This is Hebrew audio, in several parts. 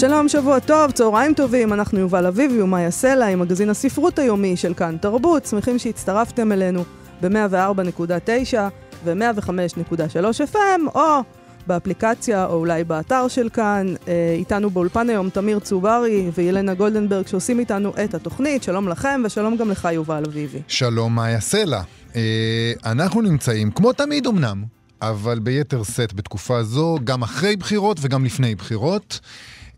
שלום, שבוע טוב, צהריים טובים, אנחנו יובל אביבי ומאיה סלע עם מגזין הספרות היומי של כאן תרבות, שמחים שהצטרפתם אלינו ב-104.9 ו-105.3 FM, או באפליקציה, או אולי באתר של כאן. אה, איתנו באולפן היום תמיר צוברי וילנה גולדנברג שעושים איתנו את התוכנית. שלום לכם ושלום גם לך, יובל אביבי. שלום, מאיה סלע. אה, אנחנו נמצאים, כמו תמיד אמנם, אבל ביתר שאת בתקופה זו, גם אחרי בחירות וגם לפני בחירות.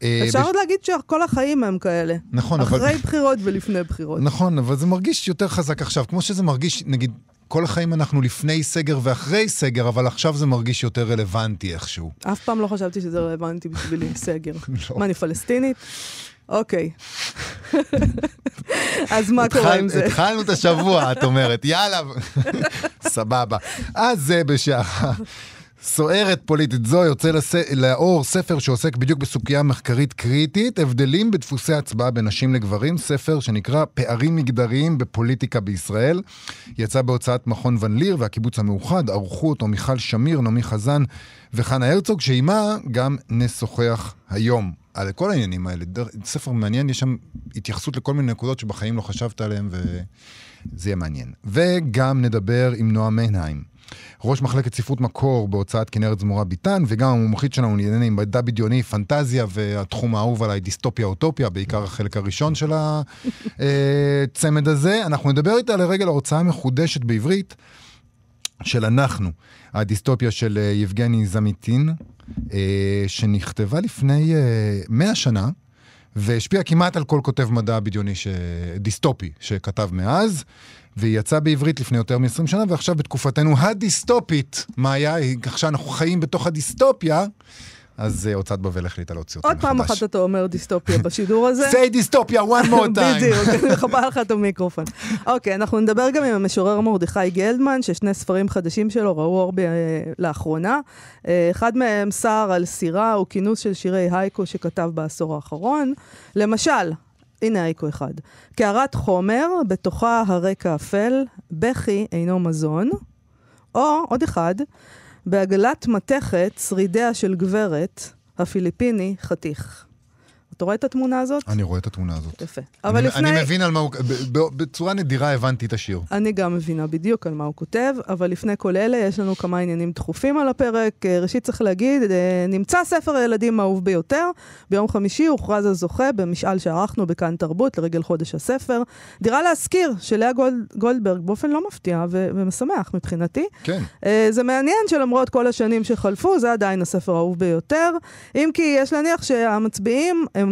אה, אפשר עוד להגיד שכל החיים הם כאלה. נכון, אבל... אחרי בחירות ולפני בחירות. נכון, אבל זה מרגיש יותר חזק עכשיו. כמו שזה מרגיש, נגיד, כל החיים אנחנו לפני סגר ואחרי סגר, אבל עכשיו זה מרגיש יותר רלוונטי איכשהו. אף פעם לא חשבתי שזה רלוונטי בשבילי סגר. לא. מה, אני פלסטינית? אוקיי. אז מה קורה עם זה? התחלנו את השבוע, את אומרת, יאללה, סבבה. אז זה בשעה סוערת פוליטית זו יוצא לס... לאור ספר שעוסק בדיוק בסוגיה מחקרית קריטית, הבדלים בדפוסי הצבעה בין נשים לגברים, ספר שנקרא פערים מגדריים בפוליטיקה בישראל. יצא בהוצאת מכון ון ליר והקיבוץ המאוחד, ערכו אותו מיכל שמיר, נעמי חזן וחנה הרצוג, שעימה גם נשוחח היום על כל העניינים האלה. ספר מעניין, יש שם התייחסות לכל מיני נקודות שבחיים לא חשבת עליהן וזה יהיה מעניין. וגם נדבר עם נועה מיינהיים. ראש מחלקת ספרות מקור בהוצאת כנרת זמורה ביטן, וגם המומחית שלנו לענייני מדע בדיוני, פנטזיה, והתחום האהוב עליי, דיסטופיה אוטופיה, בעיקר החלק הראשון של הצמד הזה. אנחנו נדבר איתה לרגל ההוצאה המחודשת בעברית של אנחנו, הדיסטופיה של אה, יבגני זמיטין, אה, שנכתבה לפני אה, מאה שנה. והשפיעה כמעט על כל כותב מדע בדיוני ש... דיסטופי שכתב מאז. והיא יצאה בעברית לפני יותר מ-20 שנה, ועכשיו בתקופתנו הדיסטופית, מה היה? עכשיו אנחנו חיים בתוך הדיסטופיה. אז אה, הוצאת בבל החליטה להוציא אותה מחדש. עוד פעם אחת אתה אומר דיסטופיה בשידור הזה. say דיסטופיה one more time. בדיוק, מכבה לך את המיקרופון. אוקיי, אנחנו נדבר גם עם המשורר מרדכי גלדמן, ששני ספרים חדשים שלו ראו אור אה, לאחרונה. אה, אחד מהם שר על סירה הוא כינוס של שירי הייקו שכתב בעשור האחרון. למשל, הנה הייקו אחד. קערת חומר, בתוכה הרקע אפל, בכי אינו מזון. או, עוד אחד, בעגלת מתכת, שרידיה של גברת, הפיליפיני חתיך. אתה רואה את התמונה הזאת? אני רואה את התמונה הזאת. יפה. אבל אני, לפני... אני מבין על מה הוא... בצורה נדירה הבנתי את השיר. אני גם מבינה בדיוק על מה הוא כותב, אבל לפני כל אלה יש לנו כמה עניינים דחופים על הפרק. אה, ראשית צריך להגיד, אה, נמצא ספר הילדים האהוב ביותר. ביום חמישי הוכרז הזוכה במשאל שערכנו בכאן תרבות לרגל חודש הספר. דירה להשכיר של לאה גולד, גולדברג, באופן לא מפתיע ו- ומשמח מבחינתי. כן. אה, זה מעניין שלמרות כל השנים שחלפו, זה עדיין הספר האהוב ביותר. אם כי יש להניח שהמצביעים הם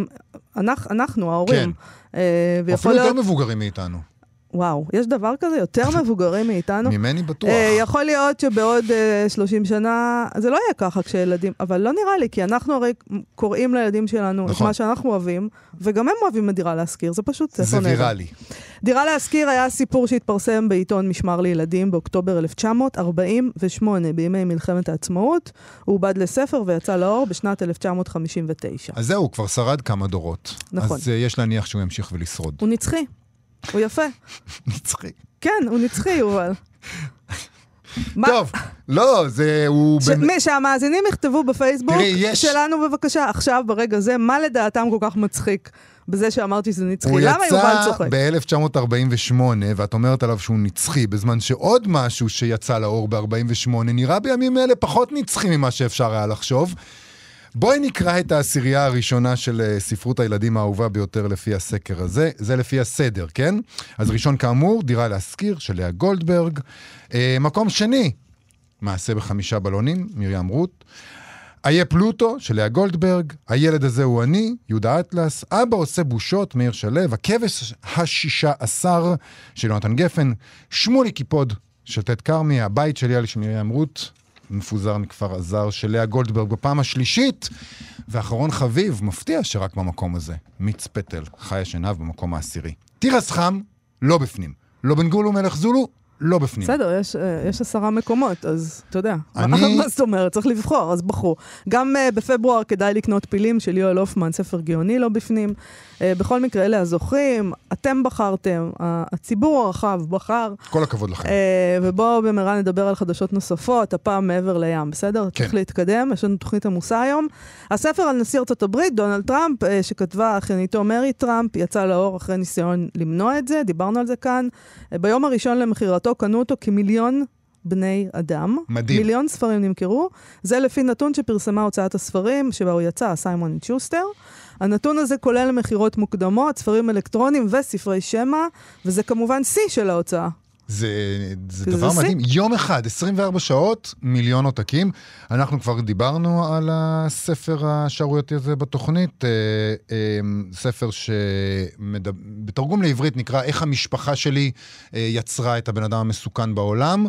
אנחנו, ההורים. כן. אה, אפילו להיות... יותר מבוגרים מאיתנו. וואו, יש דבר כזה? יותר מבוגרים מאיתנו? ממני בטוח. אה, יכול להיות שבעוד אה, 30 שנה, זה לא יהיה ככה כשילדים, אבל לא נראה לי, כי אנחנו הרי קוראים לילדים שלנו נכון. את מה שאנחנו אוהבים, וגם הם אוהבים את דירה להשכיר, זה פשוט ספר נהדר. זה ויראלי. דירה להשכיר היה סיפור שהתפרסם בעיתון משמר לילדים באוקטובר 1948, בימי מלחמת העצמאות. הוא עובד לספר ויצא לאור בשנת 1959. אז זהו, הוא כבר שרד כמה דורות. נכון. אז uh, יש להניח שהוא ימשיך ולשרוד. הוא נצחי. הוא יפה. נצחי. כן, הוא נצחי, יובל. טוב, לא, זה הוא... ש... בין... שהמאזינים יכתבו בפייסבוק תראי, יש... שלנו בבקשה, עכשיו, ברגע זה, מה לדעתם כל כך מצחיק בזה שאמרתי שזה נצחי? למה יובל צוחק? הוא יצא ב-1948, ואת אומרת עליו שהוא נצחי, בזמן שעוד משהו שיצא לאור ב-48 נראה בימים אלה פחות נצחי ממה שאפשר היה לחשוב. בואי נקרא את העשירייה הראשונה של uh, ספרות הילדים האהובה ביותר לפי הסקר הזה. זה לפי הסדר, כן? אז ראשון כאמור, דירה להשכיר של לאה גולדברג. Uh, מקום שני, מעשה בחמישה בלונים, מרים רות. איה פלוטו של לאה גולדברג, הילד הזה הוא אני, יהודה אטלס, אבא עושה בושות, מאיר שלו, הכבש השישה עשר של יונתן גפן, שמולי קיפוד של ט' כרמי, הבית של יאלי של מרים רות, מפוזר מכפר עזר של לאה גולדברג בפעם השלישית. ואחרון חביב, מפתיע שרק במקום הזה, מיץ פטל, חיה שנהב במקום העשירי. תירס חם, לא בפנים. לא בן גול ומלך זולו, לא בפנים. בסדר, יש, אה, יש עשרה מקומות, אז אתה יודע. אני- מה זאת אומרת? צריך לבחור, אז בחרו. גם uh, בפברואר כדאי לקנות פילים של יואל הופמן, ספר גאוני לא בפנים. Uh, בכל מקרה, אלה הזוכים, אתם בחרתם, הציבור הרחב בחר. כל הכבוד לכם. Uh, ובואו במהרה נדבר על חדשות נוספות, הפעם מעבר לים, בסדר? כן. צריך להתקדם, יש לנו תוכנית עמוסה היום. הספר על נשיא ארצות הברית, דונלד טראמפ, uh, שכתבה אחייניתו מרי טראמפ, יצא לאור אחרי ניסיון למנוע את זה, דיברנו על זה כאן. ביום הראשון למכירתו קנו אותו כמיליון בני אדם. מדהים. מיליון ספרים נמכרו. זה לפי נתון שפרסמה הוצאת הספרים, שבה הוא יצא, סיימון שוסטר. הנתון הזה כולל מכירות מוקדמות, ספרים אלקטרוניים וספרי שמע, וזה כמובן שיא של ההוצאה. זה, זה זה דבר שיא. מדהים. יום אחד, 24 שעות, מיליון עותקים. אנחנו כבר דיברנו על הספר השערורייתי הזה בתוכנית. אה, אה, ספר שבתרגום לעברית נקרא איך המשפחה שלי אה, יצרה את הבן אדם המסוכן בעולם.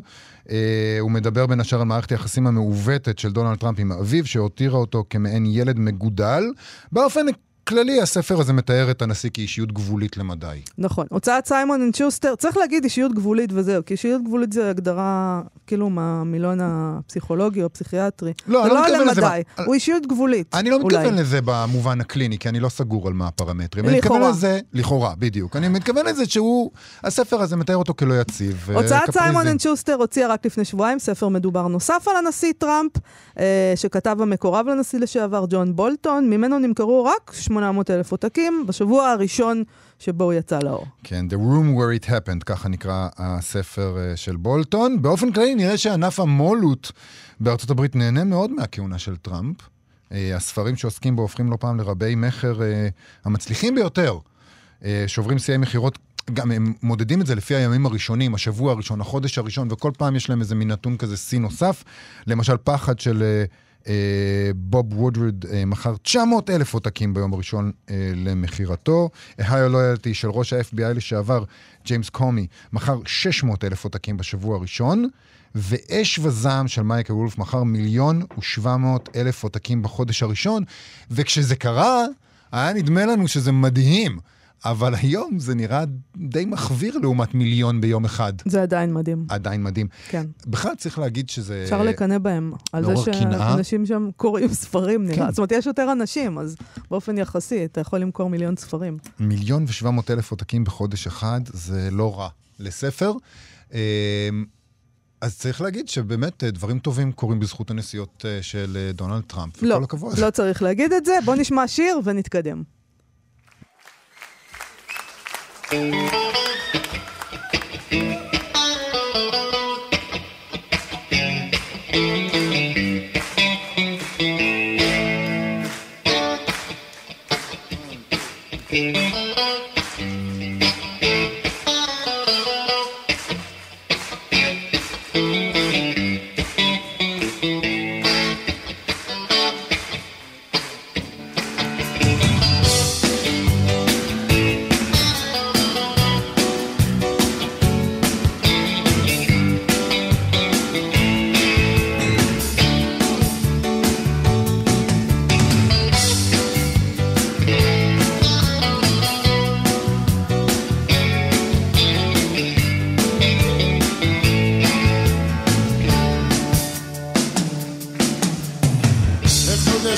אה, הוא מדבר בין השאר על מערכת היחסים המעוותת של דונלד טראמפ עם אביו, שהותירה אותו כמעין ילד מגודל. באופן כללי, הספר הזה מתאר את הנשיא כאישיות גבולית למדי. נכון. הוצאת סיימון אנד שוסטר, צריך להגיד אישיות גבולית וזהו, כי אישיות גבולית זה הגדרה, כאילו, מהמילון הפסיכולוגי או הפסיכיאטרי. לא, זה אני לא לא מתכוון לזה למדי, ב- הוא אישיות גבולית. אני לא אולי. מתכוון לזה במובן הקליני, כי אני לא סגור על מה הפרמטרים. אני לכאורה. מתכוון לזה, לכאורה, בדיוק. אני מתכוון לזה שהוא, הספר הזה מתאר אותו כלא יציב. אה, הוצאת. סיימון אנד שוסטר הוציאה רק לפני שבועיים ספר מדובר נוסף על הנשיא טראמפ, אה, שכתב המקורב לנשיא לשעבר ג'ון בולטון, ממנו נמכרו רק 800 אלף עותקים בשבוע הראשון שבו הוא יצא לאור. כן, The Room Where It Happened, ככה נקרא הספר אה, של בולטון. באופן כללי נראה שענף המו"לות בארצות הברית נהנה מאוד מהכהונה של טראמפ. אה, הספרים שעוסקים בו הופכים לא פעם לרבי מכר אה, המצליחים ביותר. שוברים שיאי מכירות, גם הם מודדים את זה לפי הימים הראשונים, השבוע הראשון, החודש הראשון, וכל פעם יש להם איזה מין נתון כזה שיא נוסף. למשל, פחד של אה, בוב וודרד אה, מכר 900 אלף עותקים ביום הראשון אה, למכירתו. היו לויאלטי של ראש ה-FBI לשעבר, ג'יימס קומי, מכר 600 אלף עותקים בשבוע הראשון. ואש וזעם של מייקל וולף מכר מיליון ושבע מאות אלף עותקים בחודש הראשון, וכשזה קרה, היה נדמה לנו שזה מדהים. אבל היום זה נראה די מחוויר לעומת מיליון ביום אחד. זה עדיין מדהים, עדיין מדהים. כן. בכלל צריך להגיד שזה... אפשר לקנא בהם, על זה מעורר קנאה. שאנשים שם קוראים ספרים, נראה. כן. זאת אומרת, יש יותר אנשים, אז באופן יחסי, אתה יכול למכור מיליון ספרים. מיליון ושבע מאות אלף עותקים בחודש אחד, זה לא רע לספר. אה, אז צריך להגיד שבאמת אה, דברים טובים קורים בזכות הנסיעות אה, של אה, דונלד טראמפ. לא, וכל הכבוד. לא צריך להגיד את זה. בוא נשמע שיר ונתקדם. איך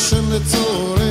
Hashem Litzorei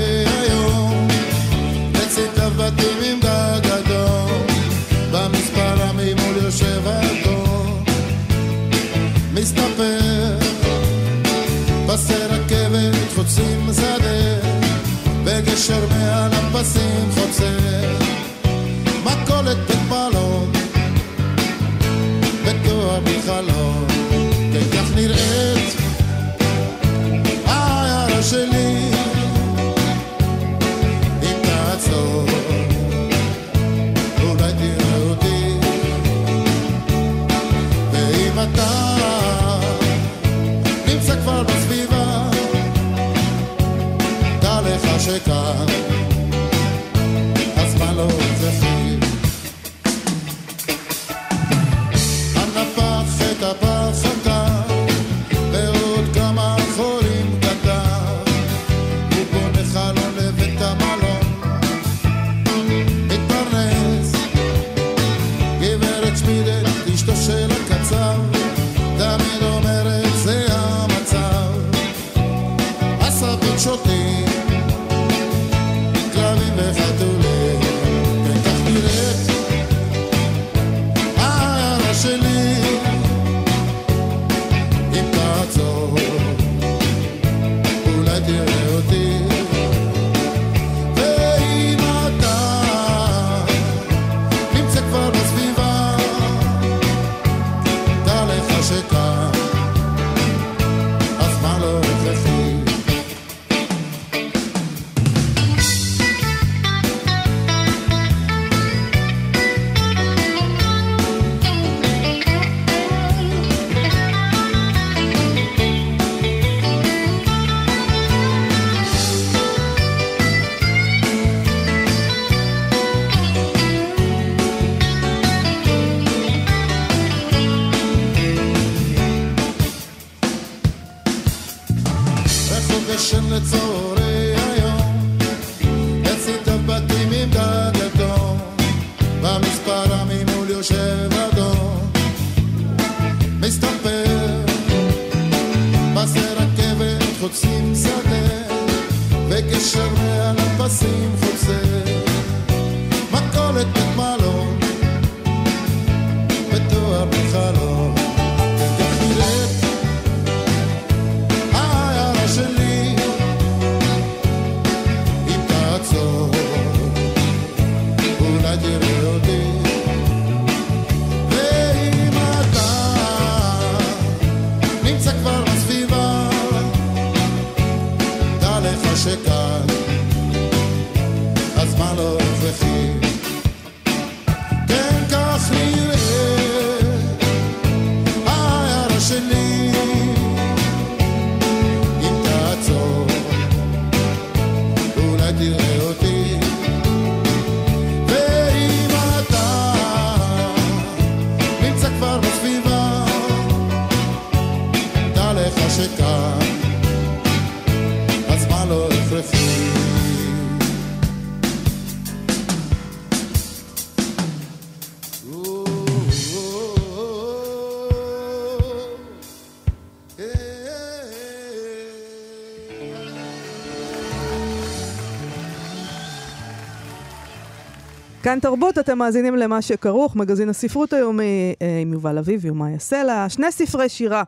כאן תרבות, אתם מאזינים למה שכרוך, מגזין הספרות היומי אה, עם יובל אביבי ומאיה סלע. שני ספרי שירה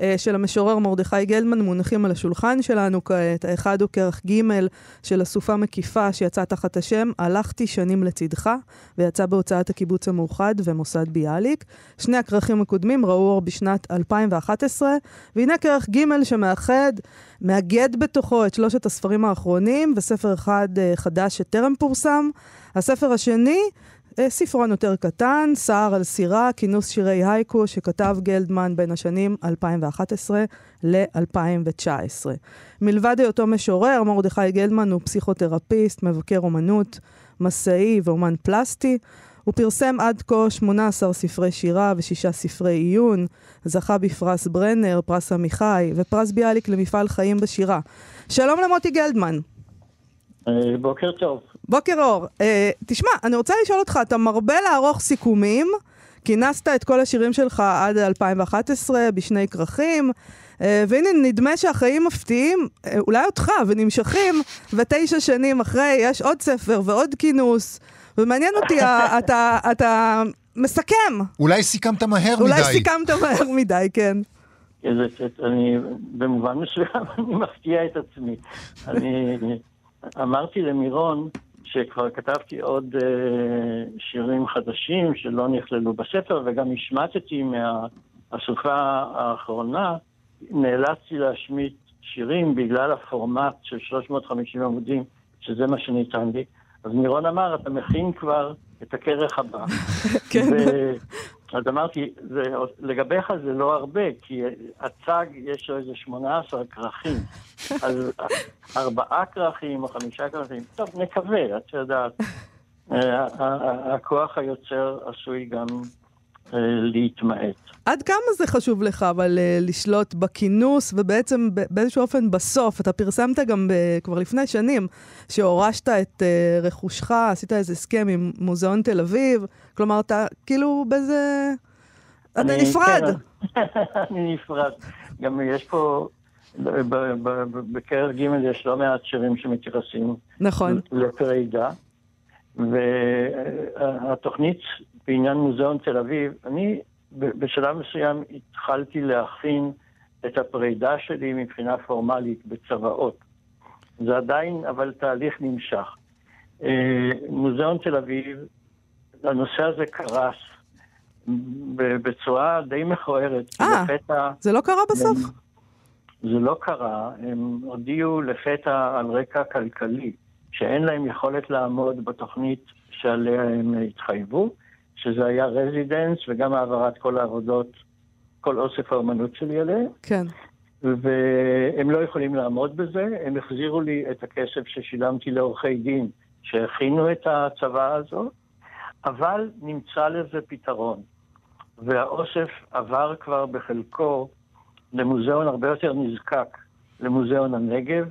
אה, של המשורר מרדכי גלדמן מונחים על השולחן שלנו כעת. האחד הוא כרך ג' של אסופה מקיפה שיצא תחת השם "הלכתי שנים לצדך", ויצא בהוצאת הקיבוץ המאוחד ומוסד ביאליק. שני הכרכים הקודמים ראו אור בשנת 2011, והנה כרך ג' שמאחד, מאגד בתוכו את שלושת הספרים האחרונים, וספר אחד אה, חדש שטרם פורסם. הספר השני, אה, ספרון יותר קטן, סער על סירה, כינוס שירי הייקו, שכתב גלדמן בין השנים 2011 ל-2019. מלבד היותו משורר, מרדכי גלדמן הוא פסיכותרפיסט, מבקר אומנות, מסאי ואומן פלסטי. הוא פרסם עד כה 18 ספרי שירה ושישה ספרי עיון, זכה בפרס ברנר, פרס עמיחי ופרס ביאליק למפעל חיים בשירה. שלום למוטי גלדמן. אה, בוקר טוב. בוקר אור. אה, תשמע, אני רוצה לשאול אותך, אתה מרבה לערוך סיכומים, כינסת את כל השירים שלך עד 2011 בשני כרכים, אה, והנה נדמה שהחיים מפתיעים, אה, אולי אותך, ונמשכים, ותשע שנים אחרי יש עוד ספר ועוד כינוס, ומעניין אותי, ה- אתה, אתה מסכם. אולי סיכמת מהר אולי מדי. סיכמת מהר מדי, כן. איזה, אני, במובן מסוים אני מפתיע את עצמי. אני אמרתי למירון שכבר כתבתי עוד אה, שירים חדשים שלא נכללו בספר, וגם השמטתי מהאסופה האחרונה, נאלצתי להשמיט שירים בגלל הפורמט של 350 עמודים, שזה מה שניתן לי. אז מירון אמר, אתה מכין כבר את הכרך הבא. כן. אז אמרתי, זה, לגביך זה לא הרבה, כי הצג יש לו איזה 18 כרכים. אז ארבעה כרכים או חמישה כרכים, טוב, נקווה, את יודעת. אה, הכוח היוצר עשוי גם אה, להתמעט. עד כמה זה חשוב לך אבל אה, לשלוט בכינוס, ובעצם באיזשהו אופן בסוף, אתה פרסמת גם כבר לפני שנים, שהורשת את רכושך, עשית איזה הסכם עם מוזיאון תל אביב, כלומר אתה כאילו באיזה... אתה אני- נפרד. כן, אני נפרד. גם יש פה, ב- ב- ב- בכרך ג' יש לא מעט שירים שמתייחסים נכון. לפרידה. והתוכנית בעניין מוזיאון תל אביב, אני בשלב מסוים התחלתי להכין את הפרידה שלי מבחינה פורמלית בצוואות. זה עדיין, אבל תהליך נמשך. אה, מוזיאון תל אביב, הנושא הזה קרס בצורה די מכוערת. אה. לפתע... זה לא קרה בסוף? זה לא קרה, הם הודיעו לפתע על רקע כלכלי, שאין להם יכולת לעמוד בתוכנית שעליה הם התחייבו, שזה היה רזידנס וגם העברת כל העבודות, כל אוסף האומנות שלי עליהם, כן. והם לא יכולים לעמוד בזה, הם החזירו לי את הכסף ששילמתי לעורכי דין שהכינו את ההצבה הזו, אבל נמצא לזה פתרון. והאוסף עבר כבר בחלקו למוזיאון הרבה יותר נזקק, למוזיאון הנגב,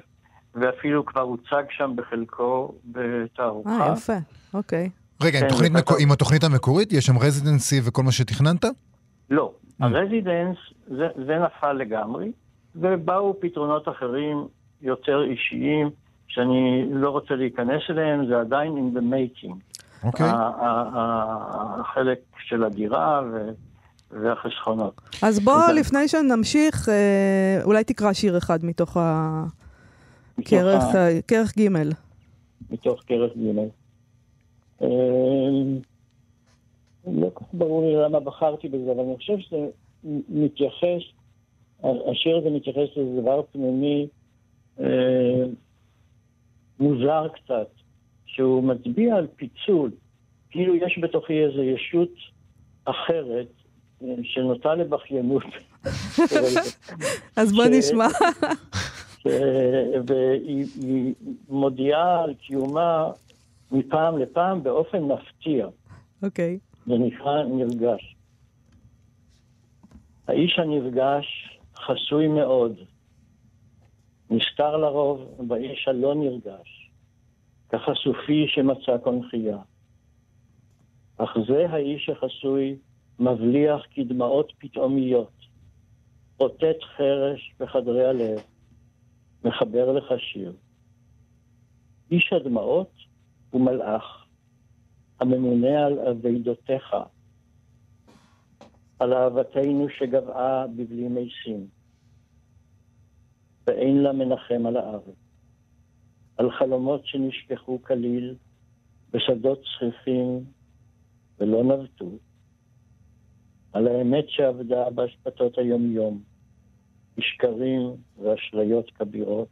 ואפילו כבר הוצג שם בחלקו בתערוכה. אה, יפה, אוקיי. רגע, עם, כן, תוכנית זה מקו... עם התוכנית המקורית? יש שם רזידנסי וכל מה שתכננת? לא, Mm. הרזידנס זה, זה נפל לגמרי, ובאו פתרונות אחרים יותר אישיים, שאני לא רוצה להיכנס אליהם, זה עדיין in the making. אוקיי. החלק של הדירה ו- והחסכונות. אז בוא, זה- לפני שנמשיך, אה, אולי תקרא שיר אחד מתוך הכרך מתוך ה- ה- כרך ג'. מתוך כרך ג'. אה, לא כל כך ברור לי למה בחרתי בזה, אבל אני חושב שזה מתייחס, השיר הזה מתייחס לדבר פנימי אה, מוזר קצת, שהוא מצביע על פיצול, כאילו יש בתוכי איזו ישות אחרת אה, שנוטה לבכיינות. אז בוא נשמע. והיא היא מודיעה על קיומה מפעם לפעם באופן מפתיע. אוקיי. זה נקרא נרגש. האיש הנרגש חסוי מאוד, נסתר לרוב באיש הלא נרגש, כחשופי שמצא קונכייה. אך זה האיש החסוי מבליח כדמעות פתאומיות, אותת חרש בחדרי הלב, מחבר לך שיר. איש הדמעות הוא מלאך, הממונה על אבידותיך, על אהבתנו שגבעה בבלי משים, ואין לה מנחם על הארץ, על חלומות שנשכחו כליל בשדות צחיחים ולא נבטו, על האמת שעבדה בהשפתות היום-יום, בשקרים ואשליות כבירות,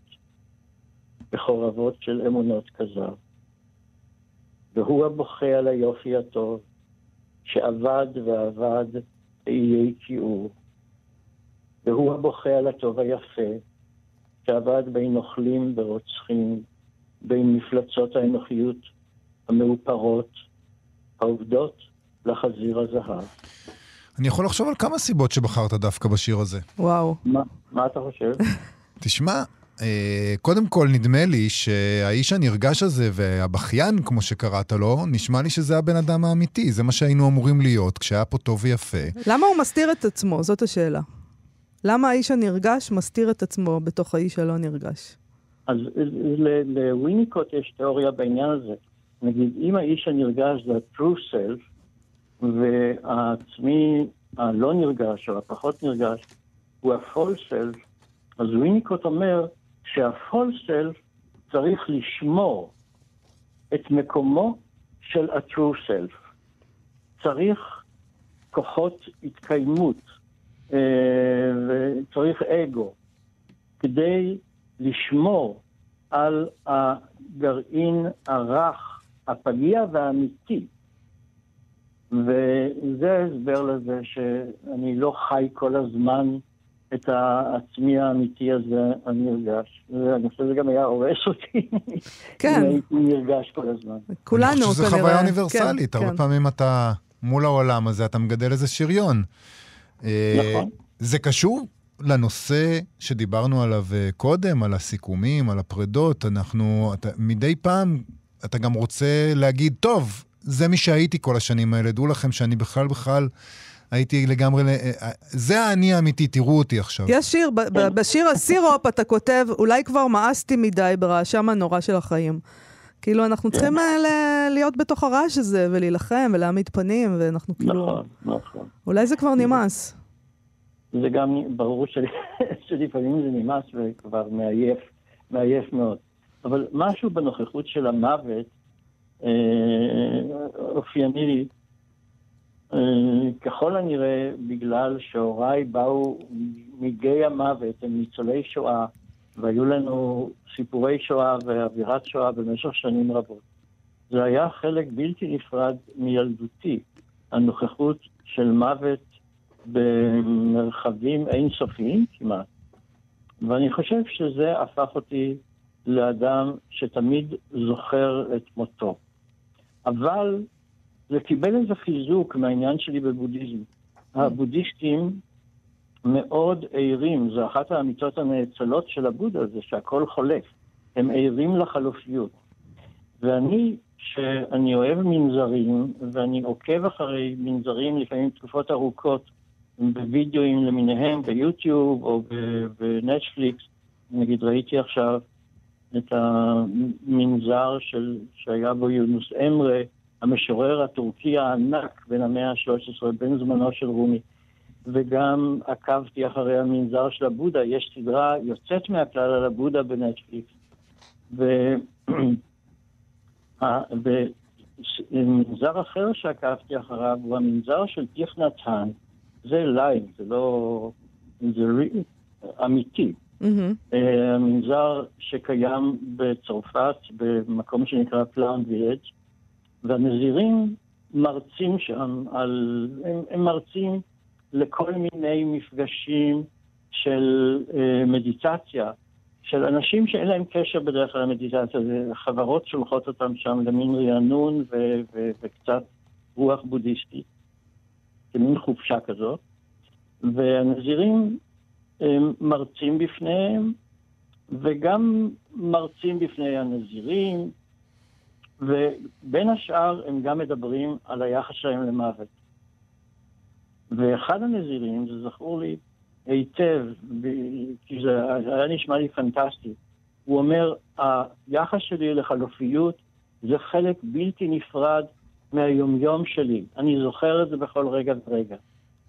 בחורבות של אמונות כזב. והוא הבוכה על היופי הטוב, שאבד ואבד באיי כיעור. והוא הבוכה על הטוב היפה, שאבד בין נוכלים ורוצחים, בין מפלצות האנוכיות המאופרות, העובדות לחזיר הזהב. אני יכול לחשוב על כמה סיבות שבחרת דווקא בשיר הזה. וואו. מה, מה אתה חושב? תשמע, אה, קודם כל נדמה לי שהאיש הנרגש הזה והבכיין, כמו שקראת לו, נשמע לי שזה הבן אדם האמיתי, זה מה שהיינו אמורים להיות כשהיה פה טוב ויפה. למה הוא מסתיר את עצמו? זאת השאלה. למה האיש הנרגש מסתיר את עצמו בתוך האיש הלא נרגש? אז לוויניקוט יש תיאוריה בעניין הזה. נגיד, אם האיש הנרגש זה ה-true self, והעצמי הלא נרגש או הפחות נרגש הוא ה-false self, אז וויניקוט אומר שה-false self צריך לשמור את מקומו של ה-true self. צריך כוחות התקיימות, אה, וצריך אגו, כדי לשמור על הגרעין הרך, הפגיע והאמיתי. וזה ההסבר לזה שאני לא חי כל הזמן את העצמי האמיתי הזה הנרגש. ואני חושב שזה גם היה הורס אותי. כן. אם הייתי נרגש כל הזמן. כולנו אני כנראה. חושב שזו חוויה אוניברסלית, כן, הרבה כן. פעמים אתה מול העולם הזה, אתה מגדל איזה שריון. אה, נכון. זה קשור לנושא שדיברנו עליו אה, קודם, על הסיכומים, על הפרדות. אנחנו, אתה, מדי פעם אתה גם רוצה להגיד, טוב, זה מי שהייתי כל השנים האלה, דעו לכם שאני בכלל בכלל הייתי לגמרי, אה, אה, זה האני האמיתי, תראו אותי עכשיו. יש שיר, ב- ב- בשיר הסירופ אתה כותב, אולי כבר מאסתי מדי ברעשם הנורא של החיים. כאילו, אנחנו צריכים ל- להיות בתוך הרעש הזה, ולהילחם, ולהעמיד פנים, ואנחנו כאילו... נכון, נכון. אולי זה כבר נמאס. זה גם ברור של- שלפעמים זה נמאס וכבר מעייף, מעייף מאוד. אבל משהו בנוכחות של המוות אה, אופייני לי. אה, ככל הנראה בגלל שהוריי באו מגיא המוות, הם ניצולי שואה, והיו לנו סיפורי שואה ואווירת שואה במשך שנים רבות. זה היה חלק בלתי נפרד מילדותי, הנוכחות של מוות במרחבים אינסופיים כמעט. ואני חושב שזה הפך אותי לאדם שתמיד זוכר את מותו. אבל זה קיבל איזה חיזוק מהעניין שלי בבודהיזם. הבודהיסטים מאוד ערים, זו אחת האמיתות הנאצלות של הבודה, זה שהכל חולף. הם ערים לחלופיות. ואני, שאני אוהב מנזרים, ואני עוקב אחרי מנזרים לפעמים תקופות ארוכות, בווידאוים למיניהם, ביוטיוב או בנטפליקס, נגיד ראיתי עכשיו את המנזר של, שהיה בו יונוס אמרה, המשורר הטורקי הענק בן המאה ה-13, בן זמנו של רומי. וגם עקבתי אחרי המנזר של הבודהה, יש סדרה יוצאת מהכלל על הבודהה בנטפליקס. ומנזר אחר שעקבתי אחריו הוא המנזר של טיח נתן. זה live, זה לא... זה אמיתי. Mm-hmm. שקיים בצרפת, במקום שנקרא Plum Village, והנזירים מרצים שם על... הם, הם מרצים לכל מיני מפגשים של אה, מדיטציה, של אנשים שאין להם קשר בדרך כלל למדיטציה, זה חברות שולחות אותם שם למין רענון ו- ו- וקצת רוח בודהיסטית, כמין חופשה כזאת, והנזירים מרצים בפניהם, וגם מרצים בפני הנזירים, ובין השאר הם גם מדברים על היחס שלהם למוות. ואחד הנזירים, זה זכור לי היטב, כי זה היה נשמע לי פנטסטי, הוא אומר, היחס שלי לחלופיות זה חלק בלתי נפרד מהיומיום שלי. אני זוכר את זה בכל רגע ורגע.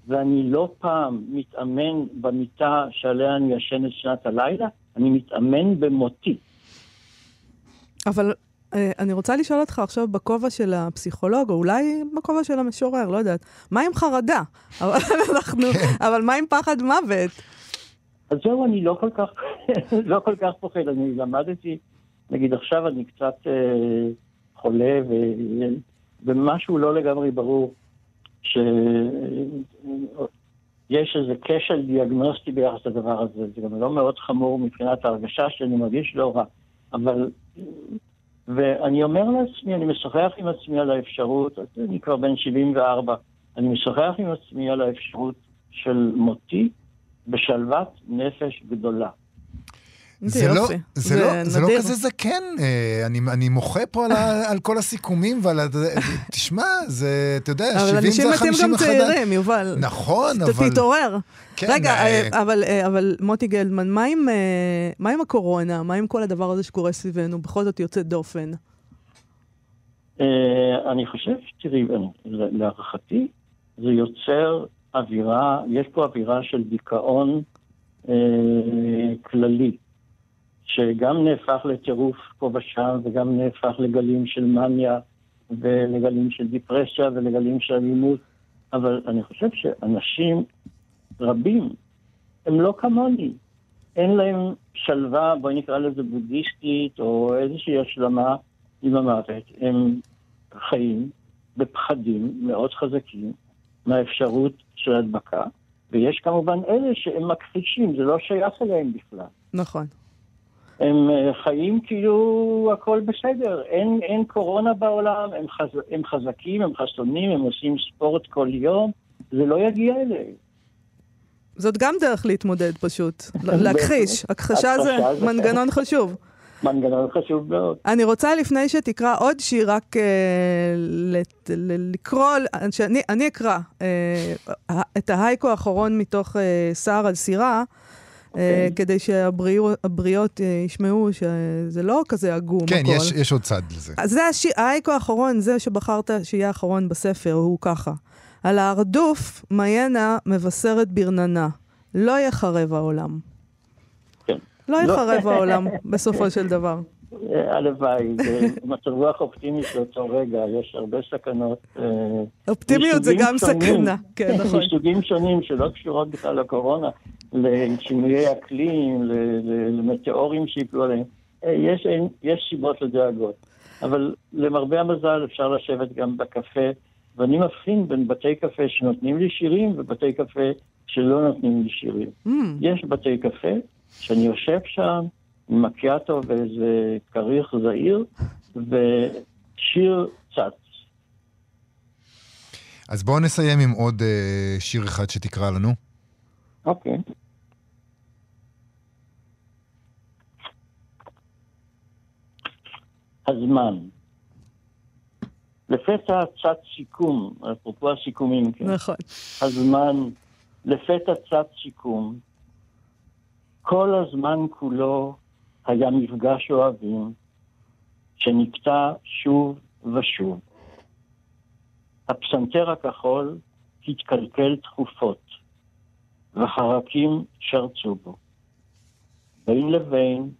ואני לא פעם מתאמן במיטה שעליה אני ישן את שנת הלילה, אני מתאמן במותי. אבל אה, אני רוצה לשאול אותך עכשיו בכובע של הפסיכולוג, או אולי בכובע של המשורר, לא יודעת, מה עם חרדה? אבל, אנחנו, כן. אבל מה עם פחד מוות? אז זהו, אני לא כל כך, לא כל כך פוחד. אני למדתי, נגיד עכשיו אני קצת אה, חולה, ומשהו לא לגמרי ברור, שיש איזה כשל דיאגנוסטי ביחס לדבר הזה. זה גם לא מאוד חמור מבחינת ההרגשה שאני מרגיש לא רע. אבל ואני אומר לעצמי, אני משוחח עם עצמי על האפשרות, אני כבר בן 74, אני משוחח עם עצמי על האפשרות של מותי בשלוות נפש גדולה. זה, לא, זה, זה, לא, זה לא כזה זקן, אה, אני, אני מוחה פה על, ה, על כל הסיכומים ועל... ה... תשמע, זה, אתה יודע, 70 זה 50 אבל אנשים מתים גם צעירים, יובל. נכון, אבל... תתעורר. כן, רגע, אה... אבל, אה, אבל מוטי גלדמן, מה עם, אה, מה עם הקורונה? מה עם כל הדבר הזה שקורה סביבנו? בכל זאת יוצא דופן. אני חושב, תראי, להערכתי, זה יוצר אווירה, יש פה אווירה של דיכאון אה, כללי. שגם נהפך לטירוף פה ושם, וגם נהפך לגלים של מניה, ולגלים של דיפרסיה, ולגלים של אלימות, אבל אני חושב שאנשים רבים, הם לא כמוני. אין להם שלווה, בואי נקרא לזה בודהיסטית, או איזושהי השלמה עם המוות. הם חיים בפחדים מאוד חזקים מהאפשרות של הדבקה, ויש כמובן אלה שהם מכחישים, זה לא שייך אליהם בכלל. נכון. הם אה, חיים כאילו הכל בסדר, אין, אין קורונה בעולם, הם, חז, הם חזקים, הם חסונים, הם עושים ספורט כל יום, זה לא יגיע אליהם. זאת גם דרך להתמודד פשוט, לקחיש. הכחשה זה מנגנון חשוב. מנגנון חשוב מאוד. אני רוצה לפני שתקרא עוד שיר, רק uh, לת, ל, לקרוא, שאני, אני אקרא uh, את ההייקו האחרון מתוך uh, סער על סירה. אה, אוקיי. כדי שהבריות אה, ישמעו שזה לא כזה עגום כן, הכל. יש, יש עוד צד לזה. אז זה השיר, האייקו האחרון, זה שבחרת שיהיה האחרון בספר, הוא ככה. על ההרדוף, מיינה מבשרת ברננה. לא יחרב העולם. כן. לא יחרב העולם, בסופו של דבר. אה, הלוואי, מצב רוח אופטימי באותו רגע, יש הרבה סכנות. אופטימיות זה גם סכנה, כן, נכון. מסוגים שונים שלא קשורות בכלל לקורונה. לשינויי אקלים, למטאורים שיפלו עליהם. אה, יש, יש סיבות לדאגות. אבל למרבה המזל אפשר לשבת גם בקפה, ואני מבחין בין בתי קפה שנותנים לי שירים ובתי קפה שלא נותנים לי שירים. Mm. יש בתי קפה שאני יושב שם מקיאטו ואיזה כריך זעיר, ושיר צץ. אז בואו נסיים עם עוד uh, שיר אחד שתקרא לנו. אוקיי. הזמן. לפתע צץ סיכום, אפרופו הסיכומים, כן. נכון. הזמן, לפתע צץ סיכום. כל הזמן כולו היה מפגש אוהבים, שנקטע שוב ושוב. הפסנתר הכחול התקלקל תכופות, וחרקים שרצו בו. בין לבין,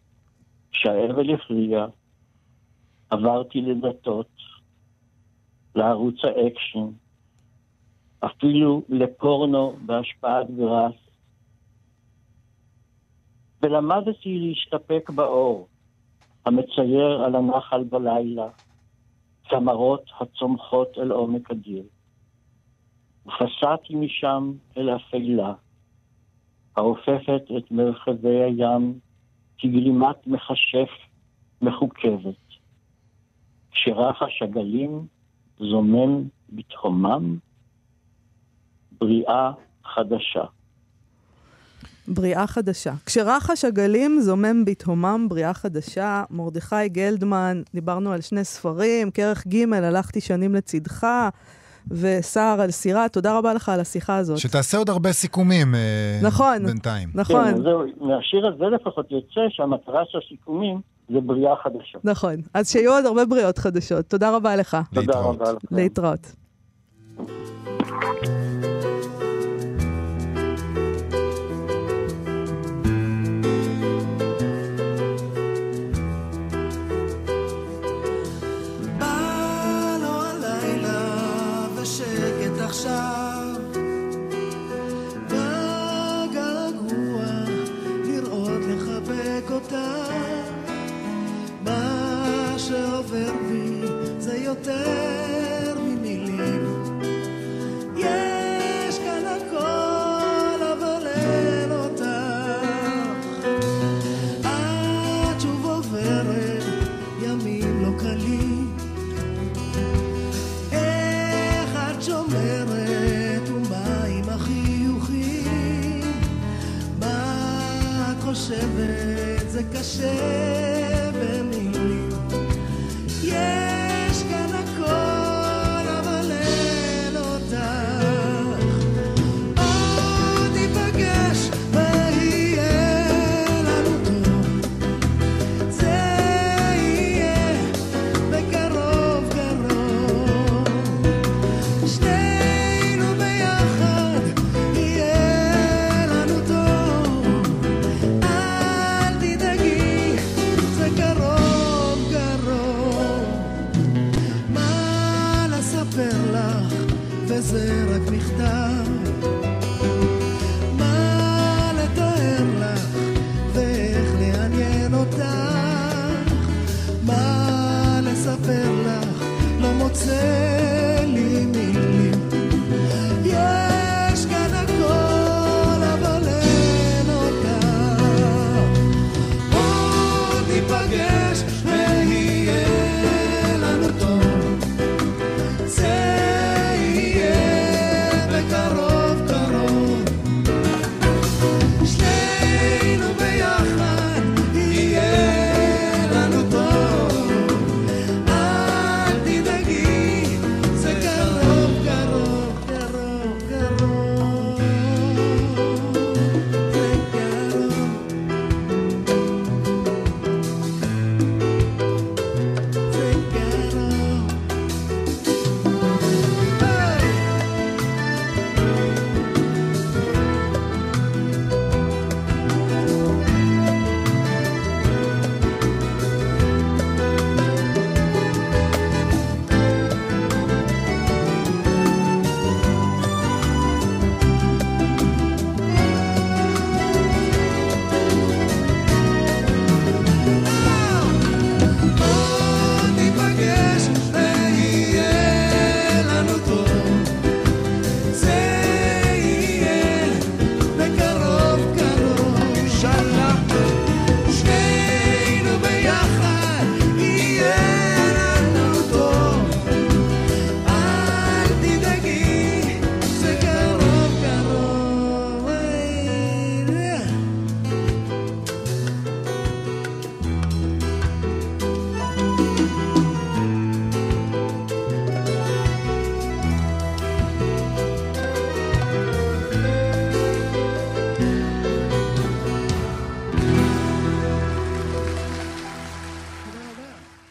כשהאבל הכריע, עברתי לדתות, לערוץ האקשן, אפילו לפורנו בהשפעת grass, ולמדתי להשתפק באור, המצייר על הנחל בלילה, צמרות הצומחות אל עומק הדיר. ופסעתי משם אל אפלה, האופפת את מרחבי הים כגלימת מכשף מחוכבת. כשרחש הגלים זומם בתהומם, בריאה חדשה. בריאה חדשה. כשרחש הגלים זומם בתהומם בריאה חדשה, מרדכי גלדמן, דיברנו על שני ספרים, כרך ג', הלכתי שנים לצדך, וסער על סירה, תודה רבה לך על השיחה הזאת. שתעשה עוד הרבה סיכומים אה, נכון, בינתיים. נכון, כן, זהו, מהשיר הזה לפחות יוצא שהמטרה של הסיכומים זה בריאה חדשה. נכון. אז שיהיו עוד הרבה בריאות חדשות. תודה רבה לך. תודה להתראות. רבה לכם. להתראות.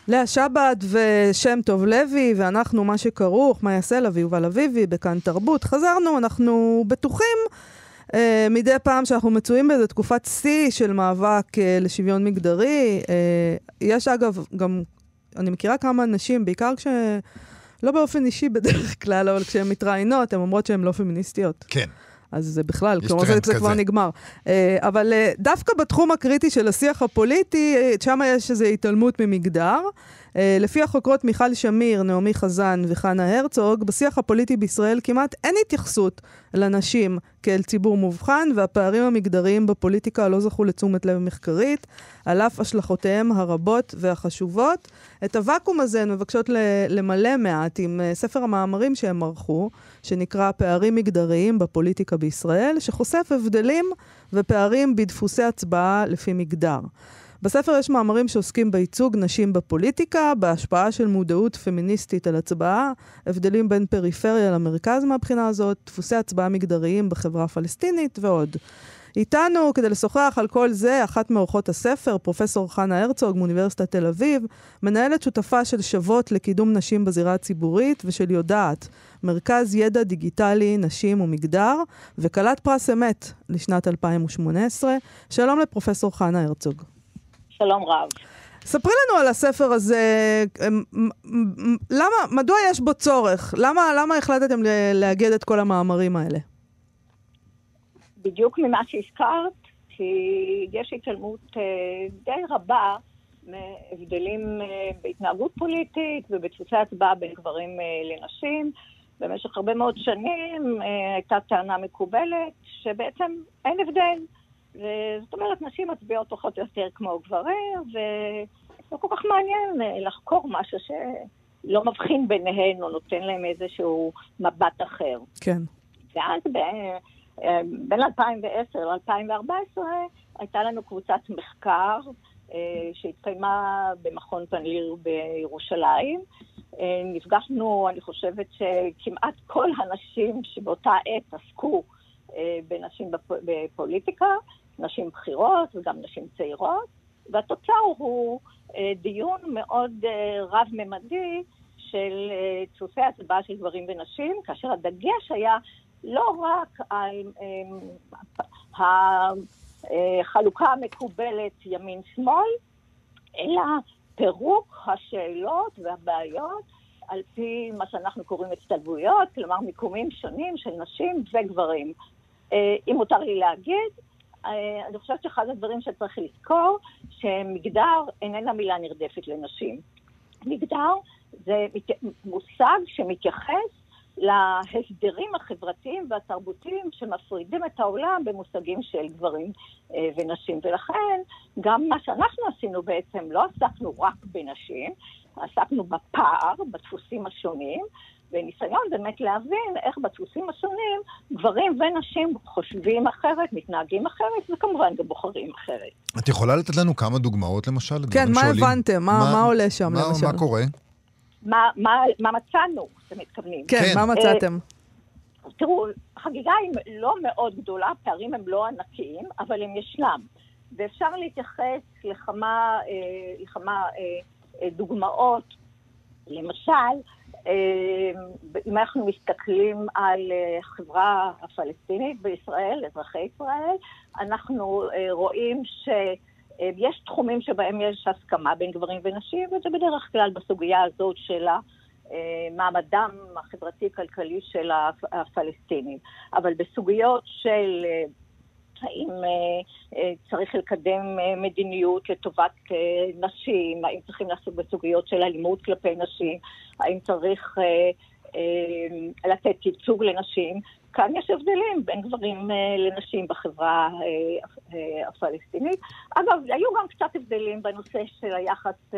לאה שבת ושם טוב לוי, ואנחנו, מה שכרוך, מאיה סלע ויובל אביבי, בכאן תרבות. חזרנו, אנחנו בטוחים אה, מדי פעם שאנחנו מצויים באיזו תקופת שיא של מאבק אה, לשוויון מגדרי. אה, יש אגב, גם, אני מכירה כמה נשים, בעיקר כש... לא באופן אישי בדרך כלל, אבל כשהן מתראיינות, הן אומרות שהן לא פמיניסטיות. כן. אז זה בכלל, כלומר זה, טרנד זה כבר כזה. נגמר. אה, אבל אה, דווקא בתחום הקריטי של השיח הפוליטי, אה, שם יש איזו התעלמות ממגדר. אה, לפי החוקרות מיכל שמיר, נעמי חזן וחנה הרצוג, בשיח הפוליטי בישראל כמעט אין התייחסות לנשים כאל ציבור מובחן, והפערים המגדריים בפוליטיקה לא זכו לתשומת לב מחקרית, על אף השלכותיהם הרבות והחשובות. את הוואקום הזה הן מבקשות למלא מעט עם אה, ספר המאמרים שהם ערכו, שנקרא פערים מגדריים בפוליטיקה בישראל, שחושף הבדלים ופערים בדפוסי הצבעה לפי מגדר. בספר יש מאמרים שעוסקים בייצוג נשים בפוליטיקה, בהשפעה של מודעות פמיניסטית על הצבעה, הבדלים בין פריפריה למרכז מהבחינה הזאת, דפוסי הצבעה מגדריים בחברה הפלסטינית ועוד. איתנו, כדי לשוחח על כל זה, אחת מאורחות הספר, פרופסור חנה הרצוג מאוניברסיטת תל אביב, מנהלת שותפה של שוות לקידום נשים בזירה הציבורית ושל יודעת, מרכז ידע דיגיטלי, נשים ומגדר, וכלת פרס אמת לשנת 2018. שלום לפרופסור חנה הרצוג. שלום רב. ספרי לנו על הספר הזה, אמ, למה, מדוע יש בו צורך? למה, למה החלטתם לאגד את כל המאמרים האלה? בדיוק ממה שהזכרת, כי יש התעלמות אה, די רבה מהבדלים אה, בהתנהגות פוליטית ובדפוסי הצבעה בין גברים אה, לנשים. במשך הרבה מאוד שנים הייתה טענה מקובלת שבעצם אין הבדל. אומרת, נשים מצביעות פחות או יותר כמו גברים, ולא כל כך מעניין אה, לחקור משהו שלא מבחין ביניהן או נותן להם איזשהו מבט אחר. כן. ואז ב, אה, בין 2010 ל-2014 הייתה לנו קבוצת מחקר אה, שהתקיימה במכון פנליר בירושלים. אה, נפגשנו, אני חושבת שכמעט כל הנשים שבאותה עת עסקו אה, בנשים בפ- בפוליטיקה, נשים בכירות וגם נשים צעירות, והתוצר הוא אה, דיון מאוד אה, רב-ממדי של אה, דפוסי הצבעה של גברים ונשים, כאשר הדגש היה לא רק על אה, החלוקה המקובלת ימין-שמאל, אלא פירוק השאלות והבעיות על פי מה שאנחנו קוראים הצטלבויות, כלומר מיקומים שונים של נשים וגברים. אם מותר לי להגיד, אני חושבת שאחד הדברים שצריך לזכור, שמגדר איננה מילה נרדפת לנשים. מגדר זה מושג שמתייחס להסדרים החברתיים והתרבותיים שמפרידים את העולם במושגים של גברים אה, ונשים. ולכן, גם מה שאנחנו עשינו בעצם, לא עסקנו רק בנשים, עסקנו בפער, בדפוסים השונים, בניסיון באמת להבין איך בדפוסים השונים גברים ונשים חושבים אחרת, מתנהגים אחרת, וכמובן גם בוחרים אחרת. את יכולה לתת לנו כמה דוגמאות למשל? כן, מה שעולים? הבנתם? מה, מה עולה שם מה, למשל? מה קורה? מה, מה, מה מצאנו, אתם מתכוונים? כן, כן. מה מצאתם? תראו, החגיגה היא לא מאוד גדולה, הפערים הם לא ענקיים, אבל הם ישנם. ואפשר להתייחס לכמה, אה, לכמה אה, אה, דוגמאות. למשל, אם אנחנו מסתכלים על אה, החברה הפלסטינית בישראל, אזרחי ישראל, אנחנו אה, רואים שיש תחומים שבהם יש הסכמה בין גברים ונשים, וזה בדרך כלל בסוגיה הזאת של. אה, מעמדם החברתי-כלכלי של הפ- הפלסטינים. אבל בסוגיות של אה, האם אה, אה, צריך לקדם אה, מדיניות לטובת נשים, האם צריכים לעסוק בסוגיות של אלימות כלפי נשים, האם צריך לתת ייצוג לנשים, כאן יש הבדלים בין גברים לנשים בחברה הפלסטינית. אגב, היו גם קצת הבדלים בנושא של היחס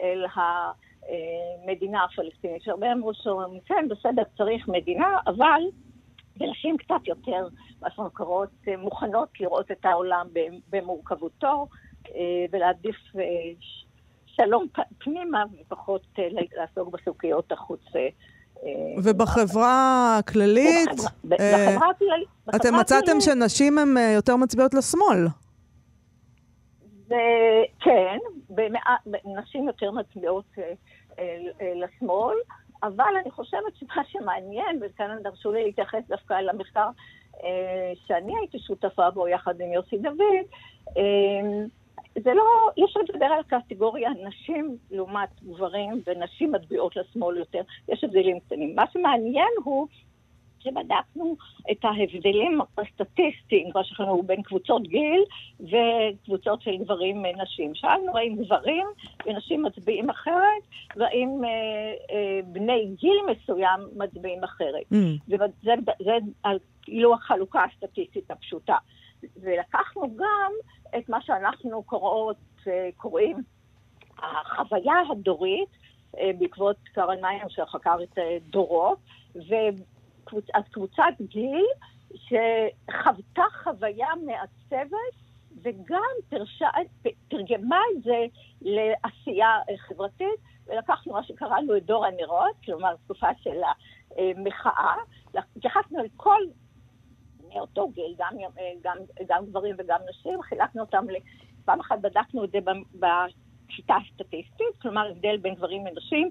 אל המדינה הפלסטינית, שהרבה אמרו שאומרים, כן, בסדר, צריך מדינה, אבל ונשים קצת יותר, מה שאנחנו קוראות, אה, מוכנות לראות את העולם במורכבותו אה, ולהעדיף אה, שלום פנימה ופחות לעסוק בסוגיות החוץ. ובחברה הכללית, בחברה- בחברה הכללית... אתם מצאתם שנשים הן יותר מצביעות לשמאל. במעט, נשים יותר מצביעות לשמאל, אבל אני חושבת שמה שמעניין, וכאן דרשו לי להתייחס דווקא למחקר אה, שאני הייתי שותפה בו יחד עם יוסי דוד, אה, זה לא, אי אפשר לדבר על קטגוריה נשים לעומת גברים ונשים מצביעות לשמאל יותר, יש הבדלים קטנים. מה שמעניין הוא שבדקנו את ההבדלים הסטטיסטיים, כמו שאנחנו בין קבוצות גיל וקבוצות של גברים ונשים. שאלנו האם גברים ונשים מצביעים אחרת, והאם אה, אה, בני גיל מסוים מצביעים אחרת. Mm. וזה זה, זה כאילו החלוקה הסטטיסטית הפשוטה. ולקחנו גם את מה שאנחנו קוראות, אה, קוראים החוויה הדורית, אה, בעקבות קרן מים שחקר את אה, דורות, וקבוצת גיל שחוותה חוויה מעצבת וגם פרשה, תרגמה את זה לעשייה חברתית, ולקחנו מה שקראנו את דור הנרות, כלומר תקופה של המחאה, התייחסנו אל כל מאותו גיל, גם, גם, גם גברים וגם נשים, חילקנו אותם, פעם אחת בדקנו את זה בשיטה הסטטיסטית, כלומר הבדל בין גברים לנשים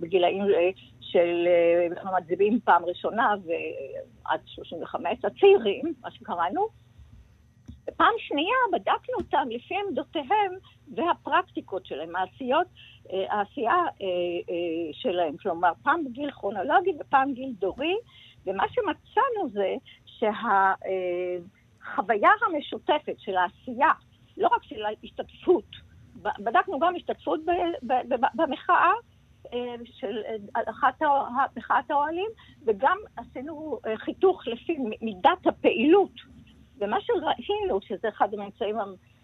בגילאים אה, של אה, מצביעים פעם ראשונה ועד 35, הצעירים, מה שקראנו. ופעם שנייה בדקנו אותם לפי עמדותיהם והפרקטיקות שלהם, העשיות, אה, העשייה שלהם, כלומר פעם בגיל כרונולוגי ופעם גיל דורי, ומה שמצאנו זה שהחוויה המשותפת של העשייה, לא רק של ההשתתפות, בדקנו גם השתתפות במחאה, אה, של אחת מחאת האוהלים, וגם עשינו אה, חיתוך לפי מידת הפעילות. ומה שראינו, שזה אחד הממצאים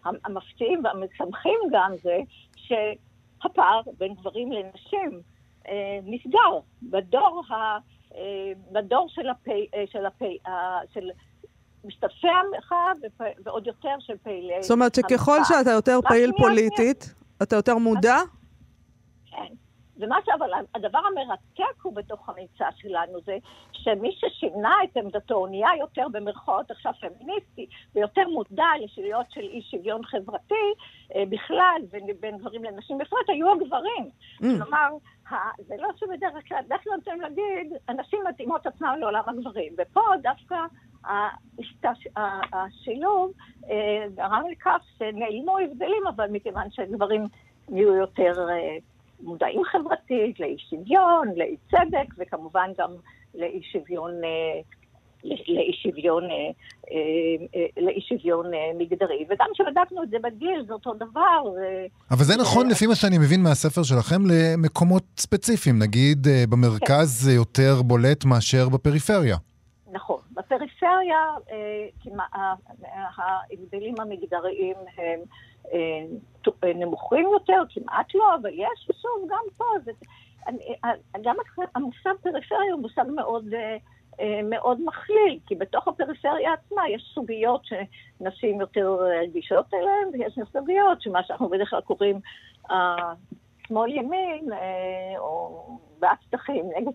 המפתיעים והמשמחים גם, זה שהפער בין גברים לנשים אה, נסגר. בדור ה... אה, בדור של, הפי, אה, של, הפי, אה, של משתתפי המחאה ועוד יותר של פעילי המחאה. זאת אומרת שככל שאתה יותר פעיל פוליטית, אתה יותר מודע? ומה אבל הדבר המרתק הוא בתוך הממצא שלנו זה שמי ששינה את עמדתו, נהיה יותר במרכאות עכשיו פמיניסטי, ויותר מודע לשאלות של אי שוויון חברתי אה, בכלל, ובין גברים לנשים בפרט, היו הגברים. Mm. כלומר, זה לא שבדרך כלל, כלל נותנים להגיד, הנשים מתאימות עצמן לעולם הגברים. ופה דווקא השילוב אה, גרם לכך שנעלמו הבדלים, אבל מכיוון שהגברים נהיו יותר... מודעים חברתית, לאי שוויון, לאי צדק, וכמובן גם לאי שוויון, אה, לאי שוויון, אה, אה, לאי שוויון מגדרי. וגם כשבדקנו את זה בגיל, זה אותו דבר. אבל זה נכון, לפי מה שאני מבין מהספר שלכם, למקומות ספציפיים. נגיד במרכז כן. זה יותר בולט מאשר בפריפריה. נכון. בפריפריה, ההבדלים המגדריים הם... אה, אה, נמוכים יותר, כמעט לא, אבל יש, ושוב, גם פה, זה, אני, אה, גם המושג פריפריה הוא מושג מאוד, מאוד מכליל, כי בתוך הפריפריה עצמה יש סוגיות שנשים יותר רגישות אליהן, ויש סוגיות שמה שאנחנו בדרך כלל קוראים שמאל ימין, או בעד שטחים, נגד,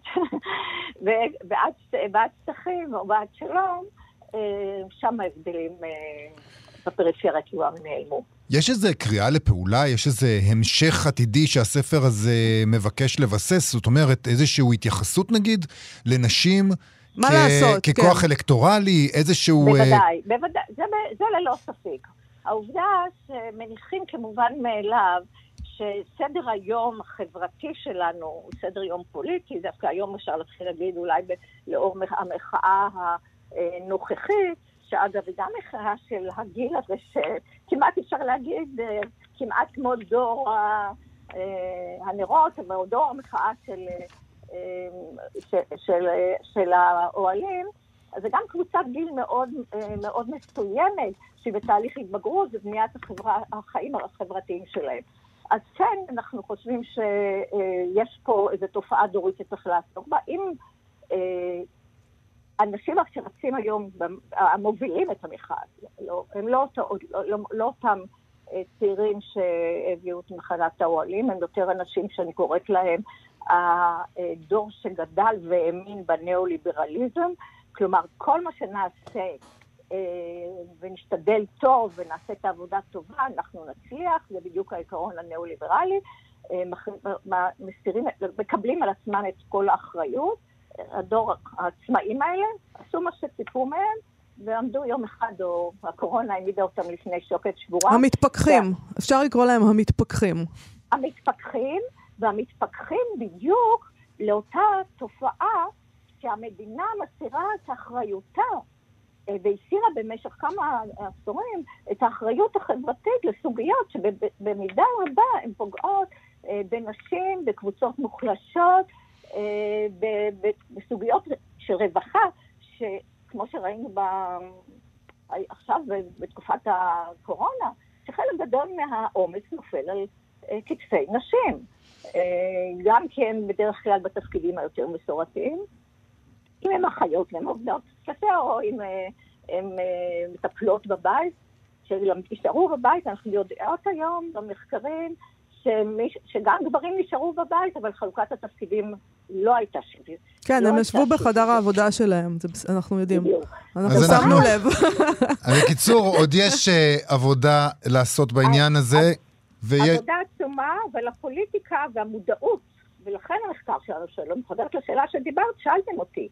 בעד שטחים או בעד שלום, שם ההבדלים בפריפריה כבר נעלמו. יש איזה קריאה לפעולה? יש איזה המשך עתידי שהספר הזה מבקש לבסס? זאת אומרת, איזושהי התייחסות נגיד לנשים מה כ- לעשות, ככוח כן. אלקטורלי, איזשהו... בוודאי, uh... בוודאי, זה, זה ללא ספק. העובדה שמניחים כמובן מאליו שסדר היום החברתי שלנו הוא סדר יום פוליטי, דווקא היום אפשר להתחיל להגיד אולי ב- לאור המחאה הנוכחית, שאגב, היא גם מחאה של הגיל הזה, שכמעט אפשר להגיד, אה, כמעט כמו דור אה, הנרות, או דור המחאה של, אה, של, של, של האוהלים, זה גם קבוצת גיל מאוד, מאוד מסוימת, שהיא בתהליך התבגרות ובניית החיים החברתיים שלהם. אז כן, אנחנו חושבים שיש פה איזו תופעה דורית שצריך לעסוק בה. אם האנשים שרצים היום, המובילים את המחאה, לא, הם לא, לא, לא, לא אותם אה, צעירים שהביאו את מחלת האוהלים, הם יותר אנשים שאני קוראת להם הדור שגדל והאמין בניאו-ליברליזם, כלומר כל מה שנעשה אה, ונשתדל טוב ונעשה את העבודה טובה, אנחנו נצליח, זה בדיוק העיקרון הניאו-ליברלי. אה, מסירים, מקבלים על עצמם את כל האחריות. הדור, העצמאים האלה, עשו מה שציפו מהם, ועמדו יום אחד, או הקורונה העמידה אותם לפני שוקת שבורה. המתפכחים, אפשר לקרוא להם המתפכחים. המתפכחים, והמתפכחים בדיוק לאותה תופעה שהמדינה מסירה את אחריותה, אה, והסירה במשך כמה עשורים את האחריות החברתית לסוגיות שבמידה רבה הן פוגעות אה, בנשים, בקבוצות מוחלשות, בסוגיות של רווחה, שכמו שראינו ב... עכשיו בתקופת הקורונה, שחלק גדול מהעומס נופל על אה, כתפי נשים. אה, גם כן בדרך כלל בתפקידים היותר מסורתיים, אם הן אחיות והן עובדות ספר, או אם אה, הן אה, מטפלות בבית, שנשארו בבית, אנחנו יודעות היום במחקרים שמי, שגם גברים נשארו בבית, אבל חלוקת התפקידים לא הייתה שוויונית. כן, לא הם ישבו בחדר. העבודה שלהם, זה אנחנו יודעים. בדיוק. אנחנו שמנו אנחנו- לב. אז בקיצור, עוד יש אה, עבודה לעשות בעניין הזה, ויש... עבודה עצומה, אבל הפוליטיקה והמודעות, ולכן המחקר שלנו, שלא מחזרת לשאלה שדיברת, שאלתם אותי,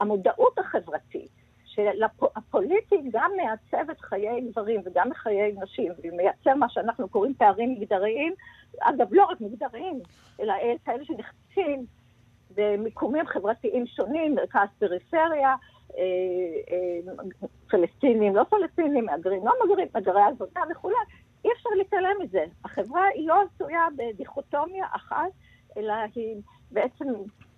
המודעות החברתית, שהפוליטי גם מעצב את חיי גברים וגם חיי נשים, ומייצר מה שאנחנו קוראים פערים מגדריים, אגב, לא רק מגדריים, אלא כאלה שנחצים במיקומים חברתיים שונים, מרכז פריפריה, אה, אה, פלסטינים, לא פלסטינים, מהגרים, לא מהגרים, מהגרי עבודה וכולי, אי אפשר להתעלם מזה. החברה היא לא עשויה בדיכוטומיה אחת, אלא היא בעצם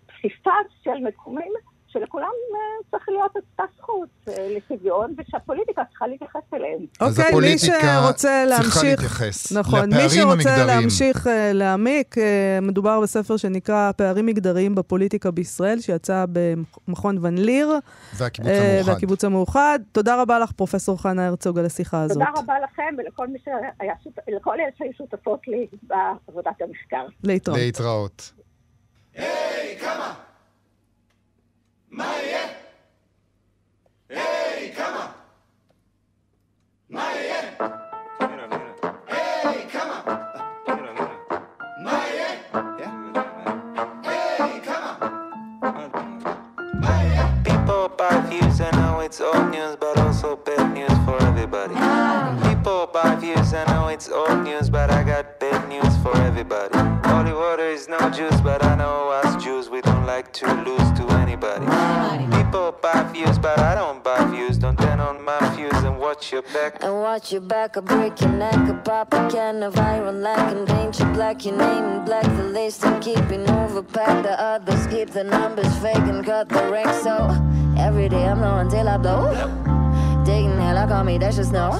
פסיפס של מקומים שלכולם אה, צריך להיות אותה זכות אה, לשוויון, ושהפוליטיקה צריכה להתייחס אליהם. אז אוקיי, מי הפוליטיקה שרוצה צריכה להמשיך... להתייחס נכון, מי לפערים שרוצה המגדריים. להמשיך אה, להעמיק, מדובר בספר שנקרא פערים מגדריים בפוליטיקה בישראל, שיצא במכון ון ליר והקיבוץ המאוחד. והקיבוץ המאוחד. תודה רבה לך, פרופסור חנה הרצוג, על השיחה הזאת. תודה רבה לכם ולכל מי שהיה לכל אלה שהיו שותפות לי בעבודת המחקר. להתראות. להתראות. Maya. Hey, come on. Maya. Watch your back, I break your neck, I pop a can of iron lack and paint you black, your name in black, the list and keeping overpacked. The others keep the numbers fake and cut the rank. So every day I'm low until I blow. Digging hell, I call me Dash of Snow.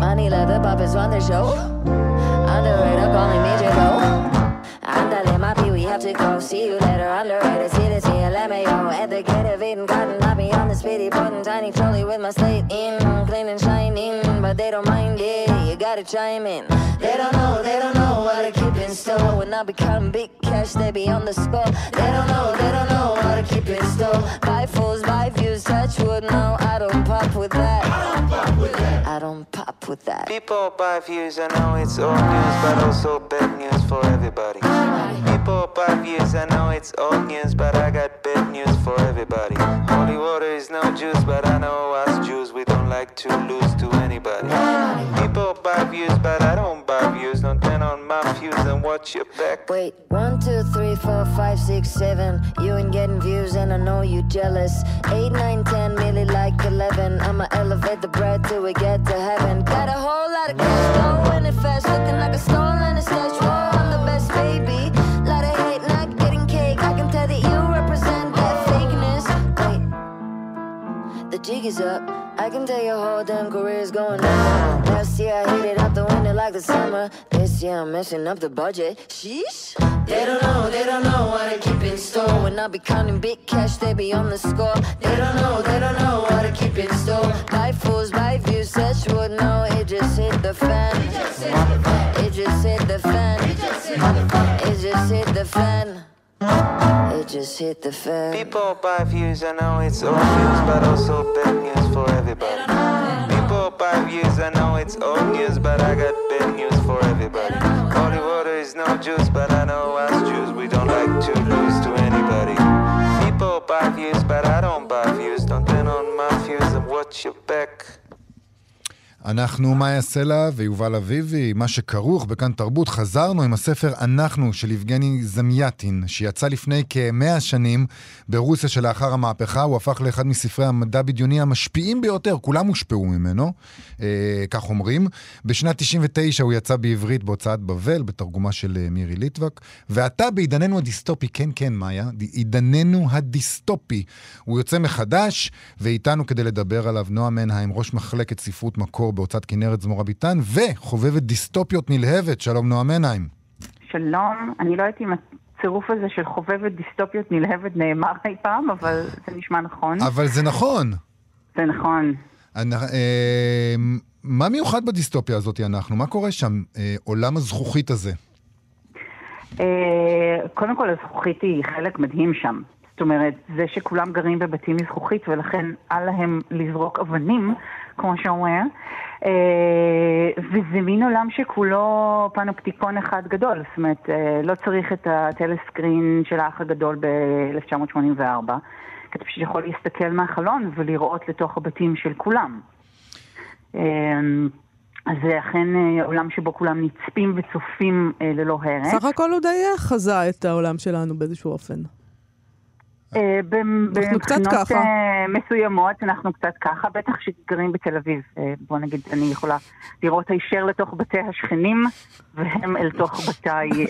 Money let the puppets run the show. Underrated, calling me J-Lo. Gotta chime in. They don't know, they don't know what to store. When I be counting big cash, they be on the score. They don't know, they don't know what to keep in store. Buy fools, buy views, touch wood. No, I don't pop with that. I don't pop with that. I don't pop with that. People buy views, I know it's old news, but also bad news for everybody. People buy views, I know it's old news, but I got bad news for everybody. Holy water is no juice, but I know us Jews, we don't like to lose to anybody. People buy views, but I don't buy views. Don't turn on my fuse and watch your back. Wait, one, two, three, four, five, six, seven. You ain't getting views, and I know you jealous. Eight, nine, ten, nearly like eleven. I'ma elevate the bread till we get to heaven. Got a whole lot of cash, going it fast, looking like a stolen a stash. Whoa, I'm the best, baby. Lot of hate, not getting cake. I can tell that you represent that fakeness. Wait. The jig is up. I can tell your whole damn career's going under. Last year I hit it out the window like the summer. This year I'm messing up the budget. Sheesh. They don't know, they don't know what I keep in store. When I be counting big cash, they be on the score. They don't know, they don't know what I keep in store. Buy fools, buy views, such would know. It just hit the fan. It just hit the fan. It just hit the fan. It just hit the fan. It just hit the fan. People buy views, I know it's old news, but also bad news for everybody. People buy views, I know it's old news, but I got news for everybody. Holy water is no juice, but I know us Jews, we don't like to lose to anybody. People buy views, but I don't buy views. Don't turn on my views and watch your back. אנחנו מאיה סלע ויובל אביבי, מה שכרוך בכאן תרבות. חזרנו עם הספר "אנחנו" של יבגני זמיאטין, שיצא לפני כמאה שנים ברוסיה שלאחר המהפכה. הוא הפך לאחד מספרי המדע בדיוני המשפיעים ביותר, כולם הושפעו ממנו, אה, כך אומרים. בשנת 99 הוא יצא בעברית בהוצאת בבל, בתרגומה של אה, מירי ליטבק. ועתה בעידננו הדיסטופי, כן, כן, מאיה, עידננו הדיסטופי. הוא יוצא מחדש, ואיתנו כדי לדבר עליו נועה מנהיים, ראש מחלקת ספרות מקור בהוצאת כנרת זמורה ביטן, וחובבת דיסטופיות נלהבת. שלום נועה מנהיים. שלום, אני לא יודעת אם הצירוף הזה של חובבת דיסטופיות נלהבת נאמר אי פעם, אבל זה נשמע נכון. אבל זה נכון. זה נכון. אני, אה, מה מיוחד בדיסטופיה הזאת אנחנו? מה קורה שם? אה, עולם הזכוכית הזה. אה, קודם כל, הזכוכית היא חלק מדהים שם. זאת אומרת, זה שכולם גרים בבתים מזכוכית ולכן אל להם לזרוק אבנים, כמו שאומר, אה, וזה מין עולם שכולו פנופטיקון אחד גדול. זאת אומרת, אה, לא צריך את הטלסקרין של האח הגדול ב-1984, כי אתה פשוט יכול להסתכל מהחלון ולראות לתוך הבתים של כולם. אה, אז זה אכן עולם שבו כולם נצפים וצופים ללא הרף. סך הכל הוא די חזה את העולם שלנו באיזשהו אופן. אה, אנחנו קצת ככה. אה, מסוימות אנחנו קצת ככה, בטח שגרים בתל אביב. אה, בוא נגיד, אני יכולה לראות הישר לתוך בתי השכנים, והם אל תוך שלי.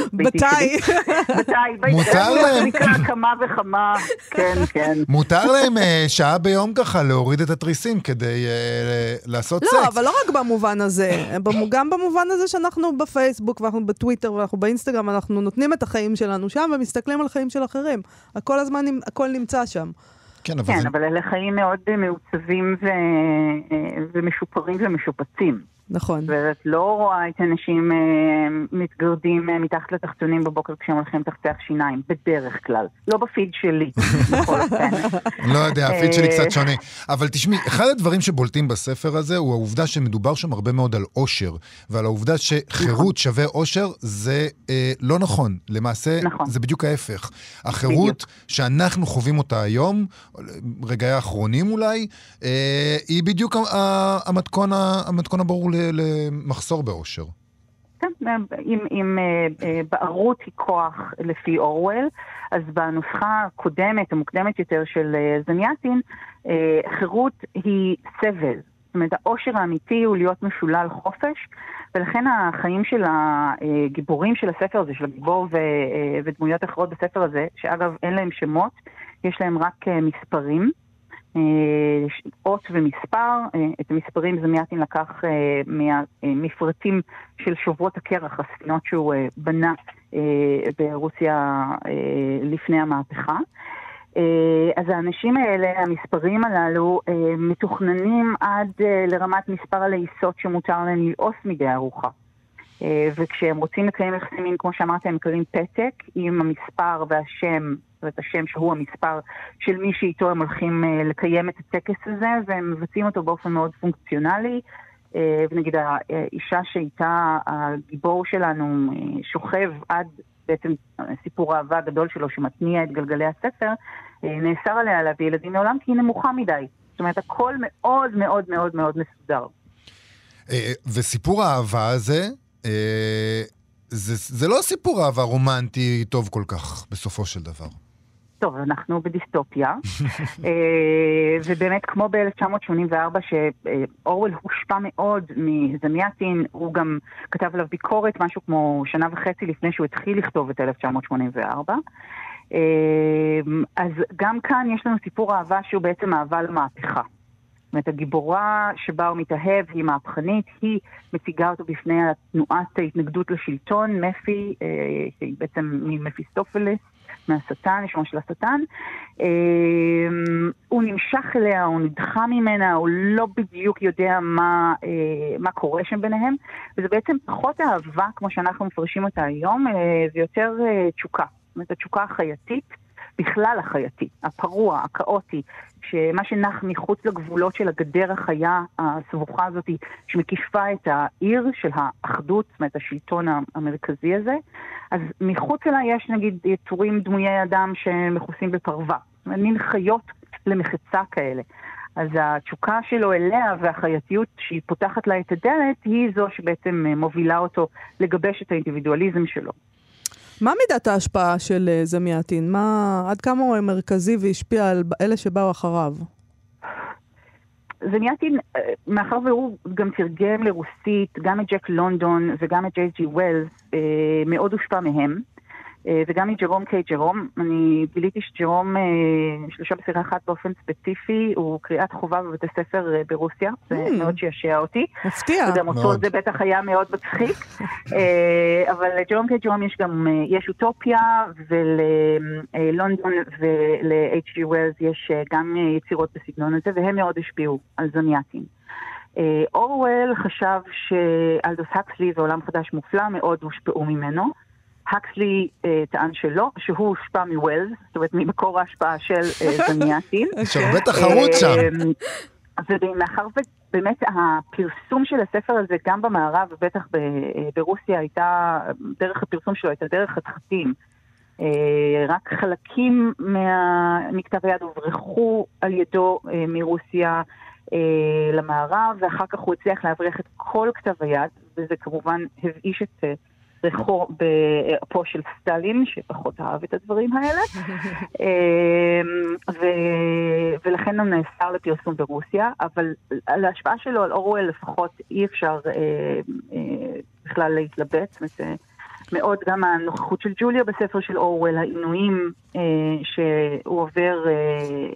ביתי בתי. שלי. בתי, ביתי. מותר להם. כמה וכמה, כן, כן. מותר להם שעה ביום ככה להוריד את התריסים כדי לעשות לא, סקס. אבל לא רק במובן הזה, גם במובן הזה שאנחנו בפייסבוק ואנחנו בטוויטר ואנחנו באינסטגרם, אנחנו נותנים את החיים שלנו שם ומסתכלים על חיים של אחרים. הכל הזמן, הכל נמצא שם. כן, אבל כן, זה... אבל אלה חיים מאוד אה, מעוצבים ו- אה, ומשופרים ומשופצים. נכון. ואת לא רואה את האנשים אה, מתגרדים אה, מתחת לתחתונים בבוקר כשהם הולכים תחתיך שיניים, בדרך כלל. לא בפיד שלי, בכל אופן. לא יודע, הפיד שלי אה, קצת שונה. אבל תשמעי, אחד הדברים שבולטים בספר הזה הוא העובדה שמדובר שם הרבה מאוד על אושר, ועל העובדה שחירות שווה אושר זה אה, לא נכון. למעשה, נכון. זה בדיוק ההפך. החירות שאנחנו חווים אותה היום, רגעי האחרונים אולי, אה, היא בדיוק המתכון, המתכון הברור ל- למחסור באושר. כן, אם, אם אה, אה, בערות היא כוח לפי אורוול, אז בנוסחה הקודמת, המוקדמת יותר של אה, זניאטין, חירות היא סבל. זאת אומרת, העושר האמיתי הוא להיות משולל חופש, ולכן החיים של הגיבורים של הספר הזה, של הגיבור ו, ודמויות אחרות בספר הזה, שאגב אין להם שמות, יש להם רק מספרים. אה, אות ומספר, אה, את המספרים זמיאטין לקח אה, מהמפרטים של שוברות הקרח, הספינות שהוא בנה ברוסיה לפני המהפכה. אז האנשים האלה, המספרים הללו, מתוכננים עד לרמת מספר הלעיסות שמותר להם ללעוס מדי ארוחה. אה, וכשהם רוצים לקיים יחסים מין, כמו שאמרת, הם מקבלים פתק עם המספר והשם, אומרת השם שהוא המספר של מי שאיתו הם הולכים אה, לקיים את הטקס הזה, והם מבצעים אותו באופן מאוד פונקציונלי. אה, ונגיד האישה שאיתה הגיבור שלנו שוכב עד בעצם סיפור האהבה הגדול שלו שמתניע את גלגלי הספר, נאסר עליה להביא ילדים לעולם כי היא נמוכה מדי. זאת אומרת, הכל מאוד מאוד מאוד מאוד מסודר. וסיפור האהבה הזה, זה, זה לא סיפור אהבה רומנטי טוב כל כך, בסופו של דבר. טוב, אנחנו בדיסטופיה, אה, ובאמת כמו ב-1984, שאורוול הושפע מאוד מזמיאטין, הוא גם כתב עליו ביקורת משהו כמו שנה וחצי לפני שהוא התחיל לכתוב את 1984. אה, אז גם כאן יש לנו סיפור אהבה שהוא בעצם אהבה למהפכה. זאת אומרת, הגיבורה שבה הוא מתאהב היא מהפכנית, היא מציגה אותו בפני תנועת ההתנגדות לשלטון, מפי, אה, שהיא בעצם ממפיסטופלס, מהשטן, שמו של השטן. אה, הוא נמשך אליה, הוא נדחה ממנה, הוא לא בדיוק יודע מה, אה, מה קורה שם ביניהם, וזה בעצם פחות אהבה, כמו שאנחנו מפרשים אותה היום, זה יותר אה, תשוקה. זאת אומרת, התשוקה החייתית, בכלל החייתי, הפרוע, הכאוטי, שמה שנח מחוץ לגבולות של הגדר החיה הסבוכה הזאת, שמקיפה את העיר של האחדות, זאת אומרת, השלטון המרכזי הזה, אז מחוץ לה יש נגיד יצורים דמויי אדם שמכוסים בפרווה, מין חיות למחצה כאלה. אז התשוקה שלו אליה והחייתיות שהיא פותחת לה את הדלת, היא זו שבעצם מובילה אותו לגבש את האינדיבידואליזם שלו. מה מידת ההשפעה של אה, זמיאטין? מה, עד כמה הוא מרכזי והשפיע על אלה שבאו אחריו? זמיאטין, אה, מאחר והוא גם תרגם לרוסית גם את ג'ק לונדון וגם את ג'יי ג'י ווילס, אה, מאוד הושפע מהם. אה, וגם מג'רום קיי ג'רום. אני גיליתי שג'רום, אה, שלושה בסירה אחת באופן ספציפי, הוא קריאת חובה בבתי ספר אה, ברוסיה, זה mm. מאוד שישע אותי. מפתיע. וגם אותו זה בטח היה מאוד מצחיק. אבל לג'רום קיי ג'רום יש גם, יש אוטופיה, וללונדון ול-H.G. ווילס יש גם יצירות בסגנון הזה, והם מאוד השפיעו על זוניאטים. אורוול חשב שאלדוס הקסלי ועולם חדש מופלא מאוד הושפעו ממנו. הקסלי אה, טען שלא, שהוא הושפע מווילס, זאת אומרת ממקור ההשפעה של אה, זניאטין. יש הרבה תחרות שם. אה, ומאחר ובאמת הפרסום של הספר הזה, גם במערב ובטח ב, אה, ברוסיה, הייתה, דרך הפרסום שלו הייתה דרך חתחתים. אה, רק חלקים מה, מכתב היד הוברחו על ידו אה, מרוסיה אה, למערב, ואחר כך הוא הצליח להבריח את כל כתב היד, וזה כמובן הבאיש את... ריחו באפו של סטלין, שפחות אהב את הדברים האלה, אמ, ו... ולכן הוא נאסר לפרסום ברוסיה, אבל על ההשפעה שלו על אורוול לפחות אי אפשר אה, אה, בכלל להתלבט. זאת אומרת, מאוד גם הנוכחות של ג'וליה בספר של אורוול, העינויים אה, שהוא עובר, אה,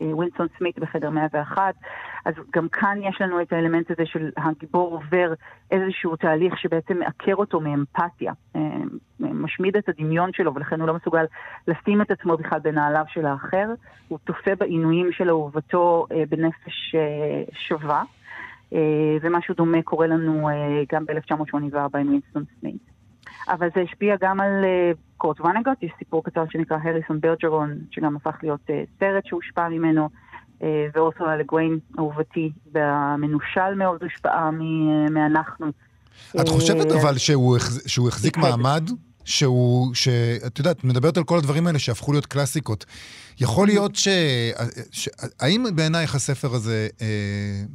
אה, ווינסון סמית בחדר 101, אז גם כאן יש לנו את האלמנט הזה של הגיבור עובר איזשהו תהליך שבעצם מעקר אותו מאמפתיה, אה, משמיד את הדמיון שלו ולכן הוא לא מסוגל לשים את עצמו בכלל בנעליו של האחר, הוא צופה בעינויים של אהובתו אה, בנפש אה, שווה. אה, ומשהו דומה קורה לנו אה, גם ב-1984 עם ווינסטון סמית. אבל זה השפיע גם על uh, קורט ונגוט, יש סיפור קצר שנקרא הריסון ברג'רון, שגם הפך להיות uh, סרט שהושפע ממנו, uh, ואורסולה לגוויין, אהובתי, והמנושל מאוד הושפעה מאנחנו. את חושבת אבל שהוא, שהוא החזיק מעמד? שהוא, שאת יודעת, מדברת על כל הדברים האלה שהפכו להיות קלאסיקות. יכול להיות ש... ש... האם בעינייך הספר הזה אה,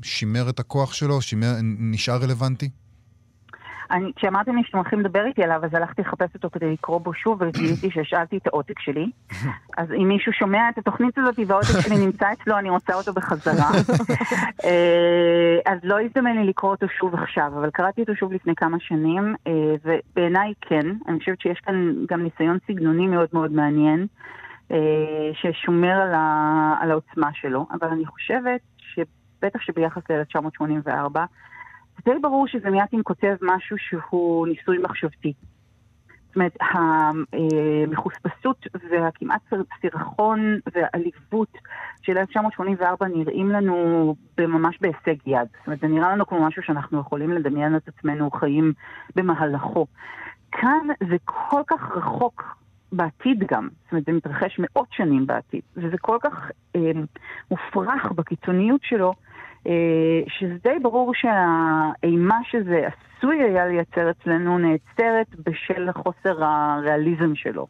שימר את הכוח שלו, שימר, נשאר רלוונטי? אני, כשאמרתם לי שאתם הולכים לדבר איתי עליו, אז הלכתי לחפש אותו כדי לקרוא בו שוב, וגיליתי שהשאלתי את העותק שלי. אז אם מישהו שומע את התוכנית הזאת והעותק שלי נמצא אצלו, אני רוצה אותו בחזרה. אה, אז לא הזדמן לי לקרוא אותו שוב עכשיו, אבל קראתי אותו שוב לפני כמה שנים, אה, ובעיניי כן, אני חושבת שיש כאן גם ניסיון סגנוני מאוד מאוד מעניין, אה, ששומר על, ה, על העוצמה שלו, אבל אני חושבת שבטח שביחס ל-1984, די ברור שזמיאטין כותב משהו שהוא ניסוי מחשבתי. זאת אומרת, המחוספסות והכמעט סירחון והעליבות של 1984 נראים לנו ממש בהישג יד. זאת אומרת, זה נראה לנו כמו משהו שאנחנו יכולים לדמיין את עצמנו חיים במהלכו. כאן זה כל כך רחוק בעתיד גם, זאת אומרת, זה מתרחש מאות שנים בעתיד, וזה כל כך אה, מופרך בקיצוניות שלו, שזה די ברור שהאימה שזה עשוי היה לייצר אצלנו נעצרת בשל חוסר הריאליזם שלו.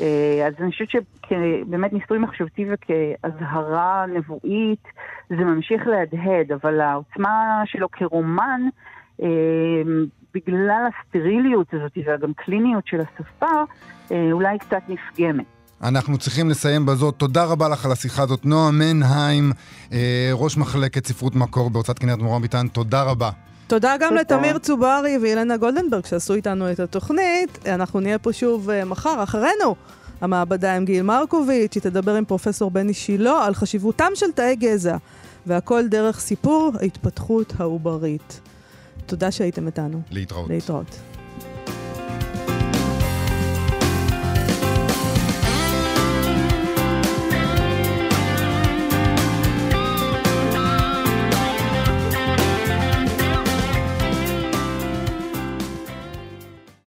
אה, אז אני חושבת שבאמת ניסוי מחשבתי וכאזהרה נבואית זה ממשיך להדהד, אבל העוצמה שלו כרומן, אה, בגלל הסטריליות הזאת וגם קליניות של השפה, אולי קצת נפגמת. אנחנו צריכים לסיים בזאת. תודה רבה לך על השיחה הזאת. נועה מנהיים, אה, ראש מחלקת ספרות מקור בהוצאת כנרת מורם ביטן, תודה רבה. תודה גם לתמיר צוברי ואילנה גולדנברג שעשו איתנו את התוכנית. אנחנו נהיה פה שוב uh, מחר, אחרינו. המעבדה עם גיל מרקוביץ', היא תדבר עם פרופסור בני שילה על חשיבותם של תאי גזע, והכל דרך סיפור ההתפתחות העוברית. תודה שהייתם איתנו. להתראות. להתראות.